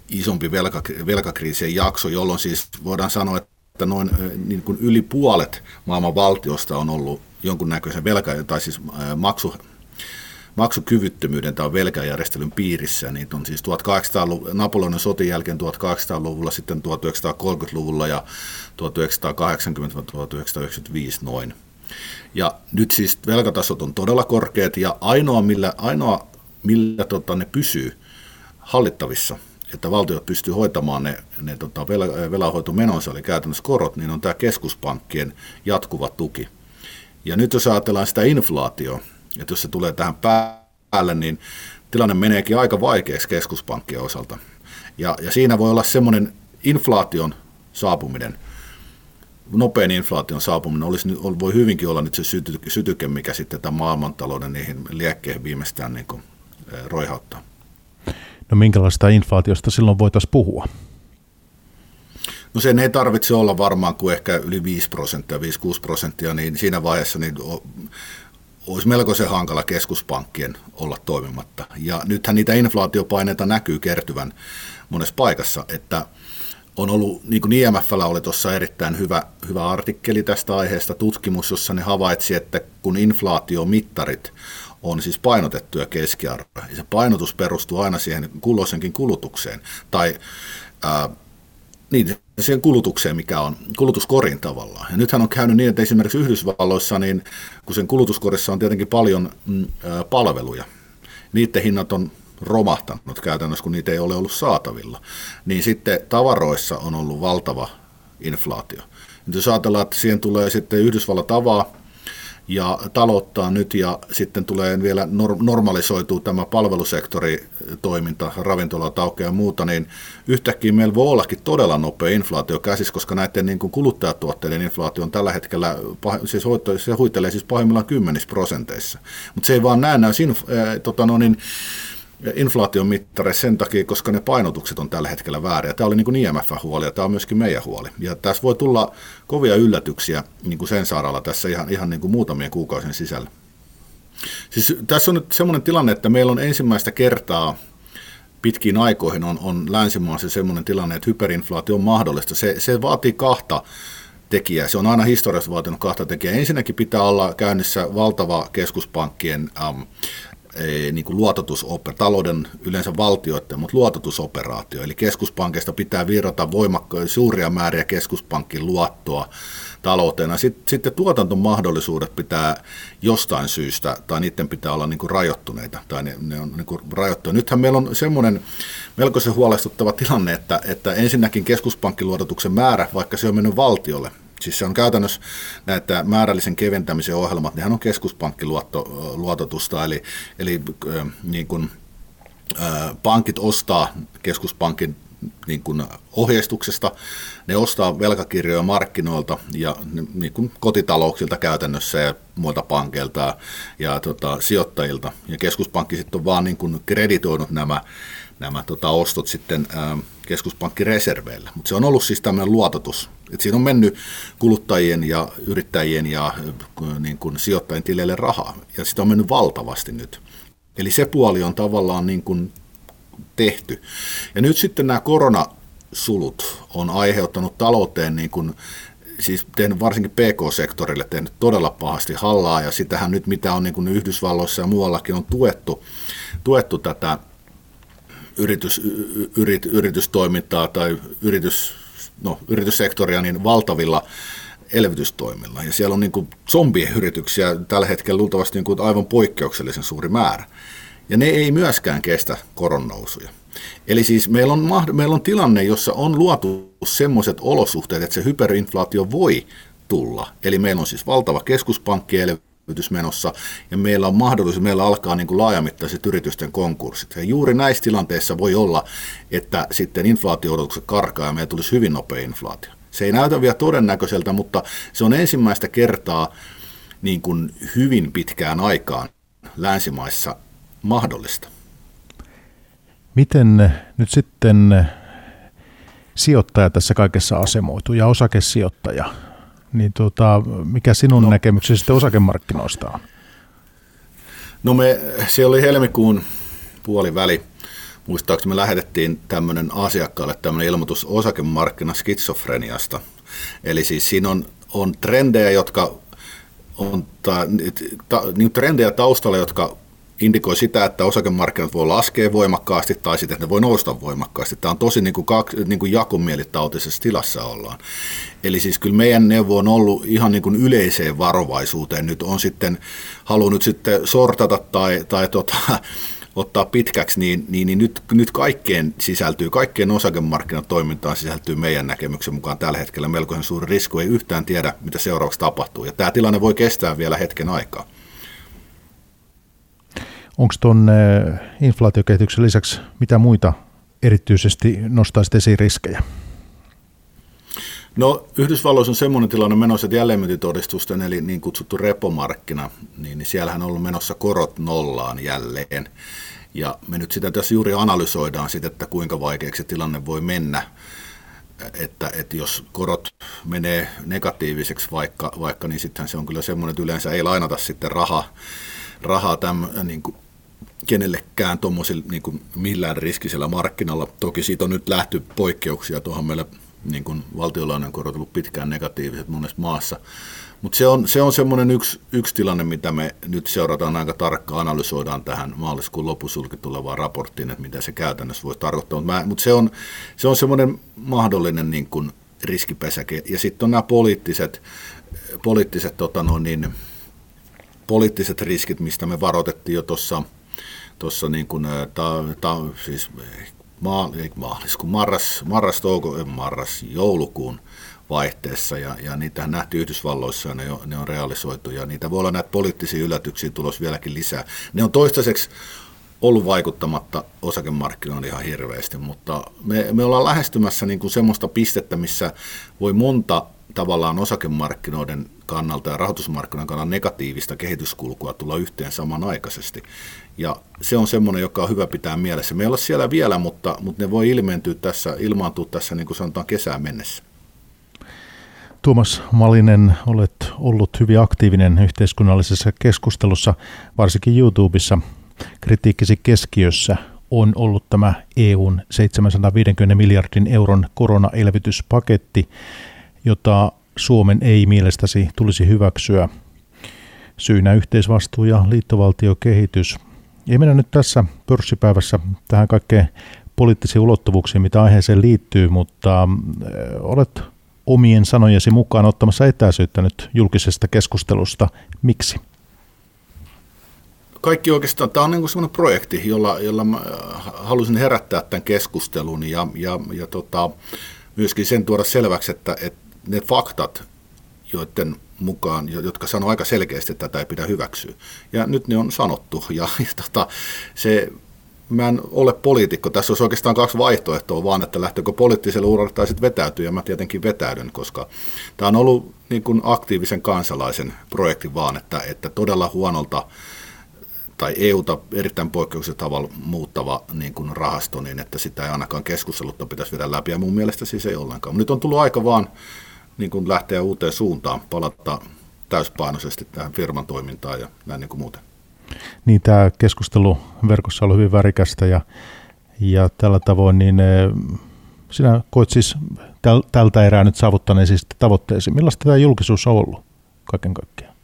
isompi velka, velkakriisien jakso, jolloin siis voidaan sanoa, että noin niin kuin yli puolet maailman valtiosta on ollut jonkunnäköisen velka- tai siis maksu, maksukyvyttömyyden tai velkajärjestelyn piirissä. Niitä on siis 1800 Napoleonin sotin jälkeen 1800-luvulla, sitten 1930-luvulla ja 1980-1995 noin. Ja nyt siis velkatasot on todella korkeat ja ainoa millä, ainoa, millä tota, ne pysyy hallittavissa, että valtiot pystyy hoitamaan ne, ne tota, vel, velanhoitomenonsa, eli käytännössä korot, niin on tämä keskuspankkien jatkuva tuki. Ja nyt jos ajatellaan sitä inflaatioa, että jos se tulee tähän päälle, niin tilanne meneekin aika vaikeaksi keskuspankkien osalta. Ja, ja siinä voi olla semmoinen inflaation saapuminen, nopein inflaation saapuminen olisi, voi hyvinkin olla nyt se syty, sytyke, mikä sitten tämän maailmantalouden niihin liekkeihin viimeistään niin kuin, roihauttaa. No minkälaista inflaatiosta silloin voitaisiin puhua? No sen ei tarvitse olla varmaan kuin ehkä yli 5 prosenttia, 5-6 prosenttia, niin siinä vaiheessa niin olisi melkoisen hankala keskuspankkien olla toimimatta. Ja nythän niitä inflaatiopaineita näkyy kertyvän monessa paikassa, että on ollut, niin kuin IMFllä oli tuossa erittäin hyvä, hyvä artikkeli tästä aiheesta, tutkimus, jossa ne havaitsi, että kun inflaatiomittarit on siis painotettuja keskiarvoja, ja se painotus perustuu aina siihen kulloisenkin kulutukseen, tai ää, niin, siihen kulutukseen, mikä on kulutuskorin tavallaan. Ja nythän on käynyt niin, että esimerkiksi Yhdysvalloissa, niin kun sen kulutuskorissa on tietenkin paljon mm, palveluja, niiden hinnat on romahtanut käytännössä, kun niitä ei ole ollut saatavilla, niin sitten tavaroissa on ollut valtava inflaatio. Nyt jos ajatellaan, että siihen tulee sitten Yhdysvallat avaa ja talouttaa nyt ja sitten tulee vielä normalisoituu tämä palvelusektoritoiminta, ravintola, aukeaa ja muuta, niin yhtäkkiä meillä voi ollakin todella nopea inflaatio käsissä, koska näiden niin kuin kuluttajatuotteiden inflaatio on tällä hetkellä, siis se huitelee siis pahimmillaan kymmenissä prosenteissa. Mutta se ei vaan näe näissä äh, tota no niin, inflaation mittareissa sen takia, koska ne painotukset on tällä hetkellä vääriä. Tämä oli niin kuin IMF-huoli ja tämä on myöskin meidän huoli. Ja tässä voi tulla kovia yllätyksiä niin kuin sen saaralla tässä ihan, ihan niin kuin muutamien kuukausien sisällä. Siis tässä on nyt semmoinen tilanne, että meillä on ensimmäistä kertaa pitkiin aikoihin on, on länsimaassa semmoinen tilanne, että hyperinflaatio on mahdollista. Se, se vaatii kahta tekijää. Se on aina historiassa vaatinut kahta tekijää. Ensinnäkin pitää olla käynnissä valtava keskuspankkien niin kuin luototusoperaatio, talouden yleensä valtioiden, mutta luototusoperaatio. Eli keskuspankista pitää virrata voimakkaita suuria määriä keskuspankin luottoa talouteen. Sitten, sitten tuotantomahdollisuudet pitää jostain syystä, tai niiden pitää olla niin kuin rajoittuneita, tai ne, ne on niin kuin rajoittuneita. Nythän meillä on semmoinen melkoisen huolestuttava tilanne, että, että ensinnäkin keskuspankkiluototuksen määrä, vaikka se on mennyt valtiolle, Siis se on käytännössä näitä määrällisen keventämisen ohjelmat, nehän on keskuspankkiluototusta, eli, eli niin kuin, pankit ostaa keskuspankin niin kuin ohjeistuksesta, ne ostaa velkakirjoja markkinoilta ja niin kuin kotitalouksilta käytännössä ja muilta pankeilta ja tota, sijoittajilta. Ja keskuspankki sitten on vaan niin kuin kreditoinut nämä nämä tota, ostot sitten ää, keskuspankkireserveillä. Mutta se on ollut siis tämmöinen luototus. Et siinä on mennyt kuluttajien ja yrittäjien ja niin kuin sijoittajien tileille rahaa, ja sitä on mennyt valtavasti nyt. Eli se puoli on tavallaan niin kuin tehty. Ja nyt sitten nämä koronasulut on aiheuttanut talouteen niin kuin siis tehnyt varsinkin PK-sektorille tehnyt todella pahasti hallaa, ja sitähän nyt mitä on niin kuin Yhdysvalloissa ja muuallakin on tuettu, tuettu tätä yritys, yrit, yritystoimintaa tai yritys, no, yrityssektoria niin valtavilla elvytystoimilla. Ja siellä on niin kuin zombien yrityksiä tällä hetkellä luultavasti niin kuin aivan poikkeuksellisen suuri määrä. Ja ne ei myöskään kestä koronnousuja. Eli siis meillä on, meillä on tilanne, jossa on luotu semmoiset olosuhteet, että se hyperinflaatio voi tulla. Eli meillä on siis valtava keskuspankkielvytys menossa ja meillä on mahdollisuus, meillä alkaa niin kuin laajamittaiset yritysten konkurssit. Ja juuri näissä tilanteissa voi olla, että sitten inflaatio-odotukset karkaa ja meillä tulisi hyvin nopea inflaatio. Se ei näytä vielä todennäköiseltä, mutta se on ensimmäistä kertaa niin kuin hyvin pitkään aikaan länsimaissa mahdollista. Miten nyt sitten sijoittaja tässä kaikessa asemoituu ja osakesijoittaja? Niin tuota, mikä sinun no. näkemyksesi sitten osakemarkkinoista on? No me, se oli helmikuun puoliväli. Muistaakseni me lähetettiin tämmöinen asiakkaalle tämmöinen ilmoitus osakemarkkina skitsofreniasta. Eli siis siinä on, on trendejä, jotka on ta, ta, niin trendejä taustalla, jotka indikoi sitä, että osakemarkkinat voi laskea voimakkaasti tai sitten, että ne voi nousta voimakkaasti. Tämä on tosi niin kuin, kaksi, niin kuin jakomielitautisessa tilassa ollaan. Eli siis kyllä meidän neuvo on ollut ihan niin kuin yleiseen varovaisuuteen. Nyt on sitten halunnut sitten sortata tai, tai tota, ottaa pitkäksi, niin, niin, niin nyt, nyt kaikkeen sisältyy, kaikkeen osakemarkkinatoimintaan sisältyy meidän näkemyksen mukaan tällä hetkellä melkoisen suuri riski, ei yhtään tiedä, mitä seuraavaksi tapahtuu. Ja tämä tilanne voi kestää vielä hetken aikaa. Onko tuon eh, inflaatiokehityksen lisäksi mitä muita erityisesti nostaisit esiin riskejä? No Yhdysvalloissa on semmoinen tilanne menossa, että jälleenmyyntitodistusten eli niin kutsuttu repomarkkina, niin, niin siellähän on ollut menossa korot nollaan jälleen. Ja me nyt sitä tässä juuri analysoidaan sitä, että kuinka vaikeaksi tilanne voi mennä, että, että jos korot menee negatiiviseksi vaikka, vaikka niin sittenhän se on kyllä semmoinen, että yleensä ei lainata sitten rahaa, rahaa täm, niin kuin kenellekään tuommoisella niin millään riskisellä markkinalla. Toki siitä on nyt lähty poikkeuksia tuohon meille niin kuin valtiolainan korot ollut pitkään negatiiviset monessa maassa. Mutta se on, se on semmoinen yksi, yksi tilanne, mitä me nyt seurataan aika tarkkaan, analysoidaan tähän maaliskuun lopusulki tulevaan raporttiin, että mitä se käytännössä voi tarkoittaa. Mutta mut se on, se on semmoinen mahdollinen niin kuin riskipesäke. Ja sitten on nämä poliittiset, poliittiset, tota no niin, poliittiset riskit, mistä me varoitettiin jo tuossa tuossa niin kuin, ta, ta, siis maa, ei maaliskuun, marras, marras, touko, marras, joulukuun vaihteessa ja, ja niitä nähtiin Yhdysvalloissa ja ne on, ne on realisoitu ja niitä voi olla näitä poliittisia yllätyksiä tulos vieläkin lisää. Ne on toistaiseksi ollut vaikuttamatta osakemarkkinoille ihan hirveästi, mutta me, me ollaan lähestymässä niin kuin semmoista pistettä, missä voi monta tavallaan osakemarkkinoiden kannalta ja rahoitusmarkkinoiden kannalta negatiivista kehityskulkua tulla yhteen samanaikaisesti. Ja se on semmoinen, joka on hyvä pitää mielessä. Me ei ole siellä vielä, mutta, mutta ne voi ilmentyä tässä, ilmaantua tässä niin kuin sanotaan kesään mennessä. Tuomas Malinen, olet ollut hyvin aktiivinen yhteiskunnallisessa keskustelussa, varsinkin YouTubessa. Kritiikkisi keskiössä on ollut tämä EUn 750 miljardin euron koronaelvytyspaketti, jota Suomen ei mielestäsi tulisi hyväksyä. Syynä yhteisvastuu ja liittovaltiokehitys. Ei mennä nyt tässä pörssipäivässä tähän kaikkeen poliittisiin ulottuvuuksiin, mitä aiheeseen liittyy, mutta äh, olet omien sanojesi mukaan ottamassa etäisyyttä nyt julkisesta keskustelusta. Miksi? Kaikki oikeastaan, tämä on niin sellainen projekti, jolla, jolla mä äh, halusin herättää tämän keskustelun ja, ja, ja tota, myöskin sen tuoda selväksi, että, että ne faktat, joiden mukaan, jotka sanoo aika selkeästi, että tätä ei pidä hyväksyä. Ja nyt ne on sanottu. Ja, ja tota, se, mä en ole poliitikko. Tässä olisi oikeastaan kaksi vaihtoehtoa, vaan että lähteekö poliittiselle uralle tai sitten vetäytyy. Ja mä tietenkin vetäydyn, koska tämä on ollut niin kuin aktiivisen kansalaisen projekti vaan, että, että todella huonolta tai EUta erittäin poikkeuksellisella tavalla muuttava niin kuin rahasto, niin että sitä ei ainakaan keskustelutta pitäisi viedä läpi. Ja mun mielestä siis ei ollenkaan. Nyt on tullut aika vaan niin kuin lähteä uuteen suuntaan, palata täyspainoisesti tähän firman toimintaan ja näin niin kuin muuten. Niin tämä keskustelu verkossa on hyvin värikästä ja, ja tällä tavoin, niin eh, sinä koit siis täl, tältä erää nyt saavuttaneen siis tavoitteesi. Millaista tämä julkisuus on ollut kaiken kaikkiaan?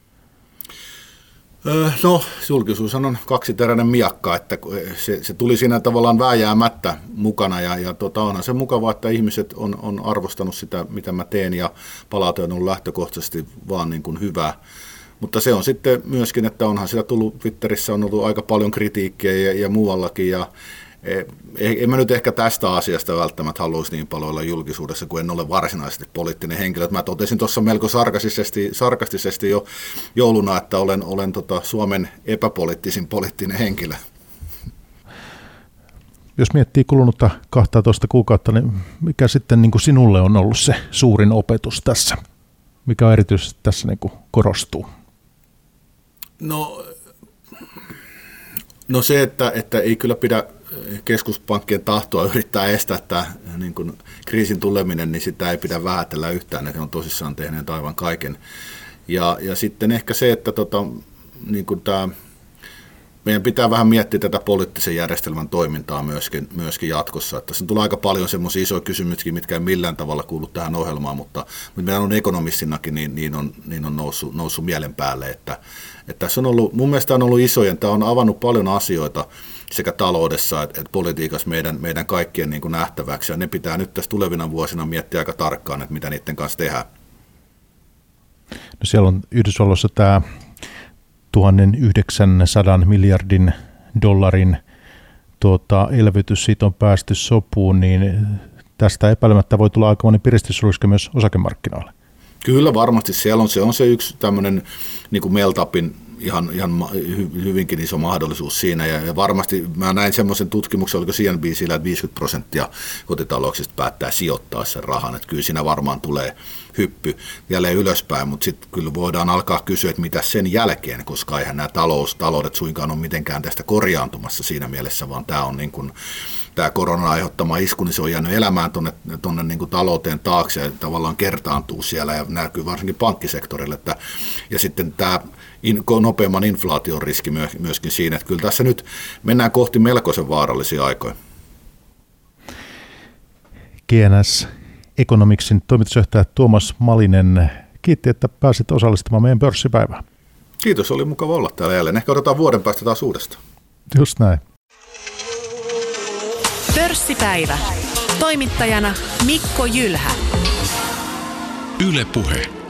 No, julkisuus on kaksiteräinen miakka, että se, se tuli siinä tavallaan vääjäämättä mukana ja, ja tota, onhan se mukavaa, että ihmiset on, on arvostanut sitä, mitä mä teen ja palaute on ollut lähtökohtaisesti vaan niin kuin hyvää. Mutta se on sitten myöskin, että onhan sitä tullut, Twitterissä on ollut aika paljon kritiikkiä ja, ja muuallakin, ja en mä nyt ehkä tästä asiasta välttämättä haluaisi niin paljon olla julkisuudessa, kun en ole varsinaisesti poliittinen henkilö. Mä totesin tuossa melko sarkastisesti, sarkastisesti jo jouluna, että olen, olen tota Suomen epäpoliittisin poliittinen henkilö. Jos miettii kulunutta 12 kuukautta, niin mikä sitten niin kuin sinulle on ollut se suurin opetus tässä? Mikä erityisesti tässä niin kuin korostuu? No, no se, että, että ei kyllä pidä keskuspankkien tahtoa yrittää estää tämä niin kuin kriisin tuleminen, niin sitä ei pidä vähätellä yhtään, että he on tosissaan tehneet aivan kaiken. Ja, ja sitten ehkä se, että tota, niin kuin tämä, meidän pitää vähän miettiä tätä poliittisen järjestelmän toimintaa myöskin, myöskin jatkossa. Että tässä tulee aika paljon semmoisia isoja kysymyksiä, mitkä ei millään tavalla kuulu tähän ohjelmaan, mutta, mutta meidän on ekonomistinakin, niin, niin on, niin on noussut, noussut mielen päälle, että, että tässä on ollut, mun mielestä on ollut isojen, tämä on avannut paljon asioita, sekä taloudessa että, että politiikassa meidän, meidän kaikkien niin kuin nähtäväksi. Ja ne pitää nyt tässä tulevina vuosina miettiä aika tarkkaan, että mitä niiden kanssa tehdään. No siellä on Yhdysvalloissa tämä 1900 miljardin dollarin tuota, elvytys, siitä on päästy sopuun, niin tästä epäilemättä voi tulla aikamoinen piristysruiske myös osakemarkkinoille. Kyllä varmasti siellä on se, on se yksi tämmöinen niin kuin Meltapin ihan, ihan hyvinkin iso mahdollisuus siinä. Ja, varmasti mä näin semmoisen tutkimuksen, oliko CNBCllä, että 50 prosenttia kotitalouksista päättää sijoittaa sen rahan. Että kyllä siinä varmaan tulee hyppy jälleen ylöspäin, mutta sitten kyllä voidaan alkaa kysyä, että mitä sen jälkeen, koska eihän nämä talous, taloudet suinkaan ole mitenkään tästä korjaantumassa siinä mielessä, vaan tämä on niin kuin, tämä korona aiheuttama isku, niin se on jäänyt elämään tuonne, tuonne niin talouteen taakse ja tavallaan kertaantuu siellä ja näkyy varsinkin pankkisektorille. Että, ja sitten tämä in, nopeamman inflaation riski myöskin siinä, että kyllä tässä nyt mennään kohti melkoisen vaarallisia aikoja. GNS Economicsin toimitusjohtaja Tuomas Malinen, kiitti, että pääsit osallistumaan meidän pörssipäivään. Kiitos, oli mukava olla täällä jälleen. Ehkä odotetaan vuoden päästä taas uudestaan. Just näin. Pörssipäivä. Toimittajana Mikko Jylhä. Yle Puhe.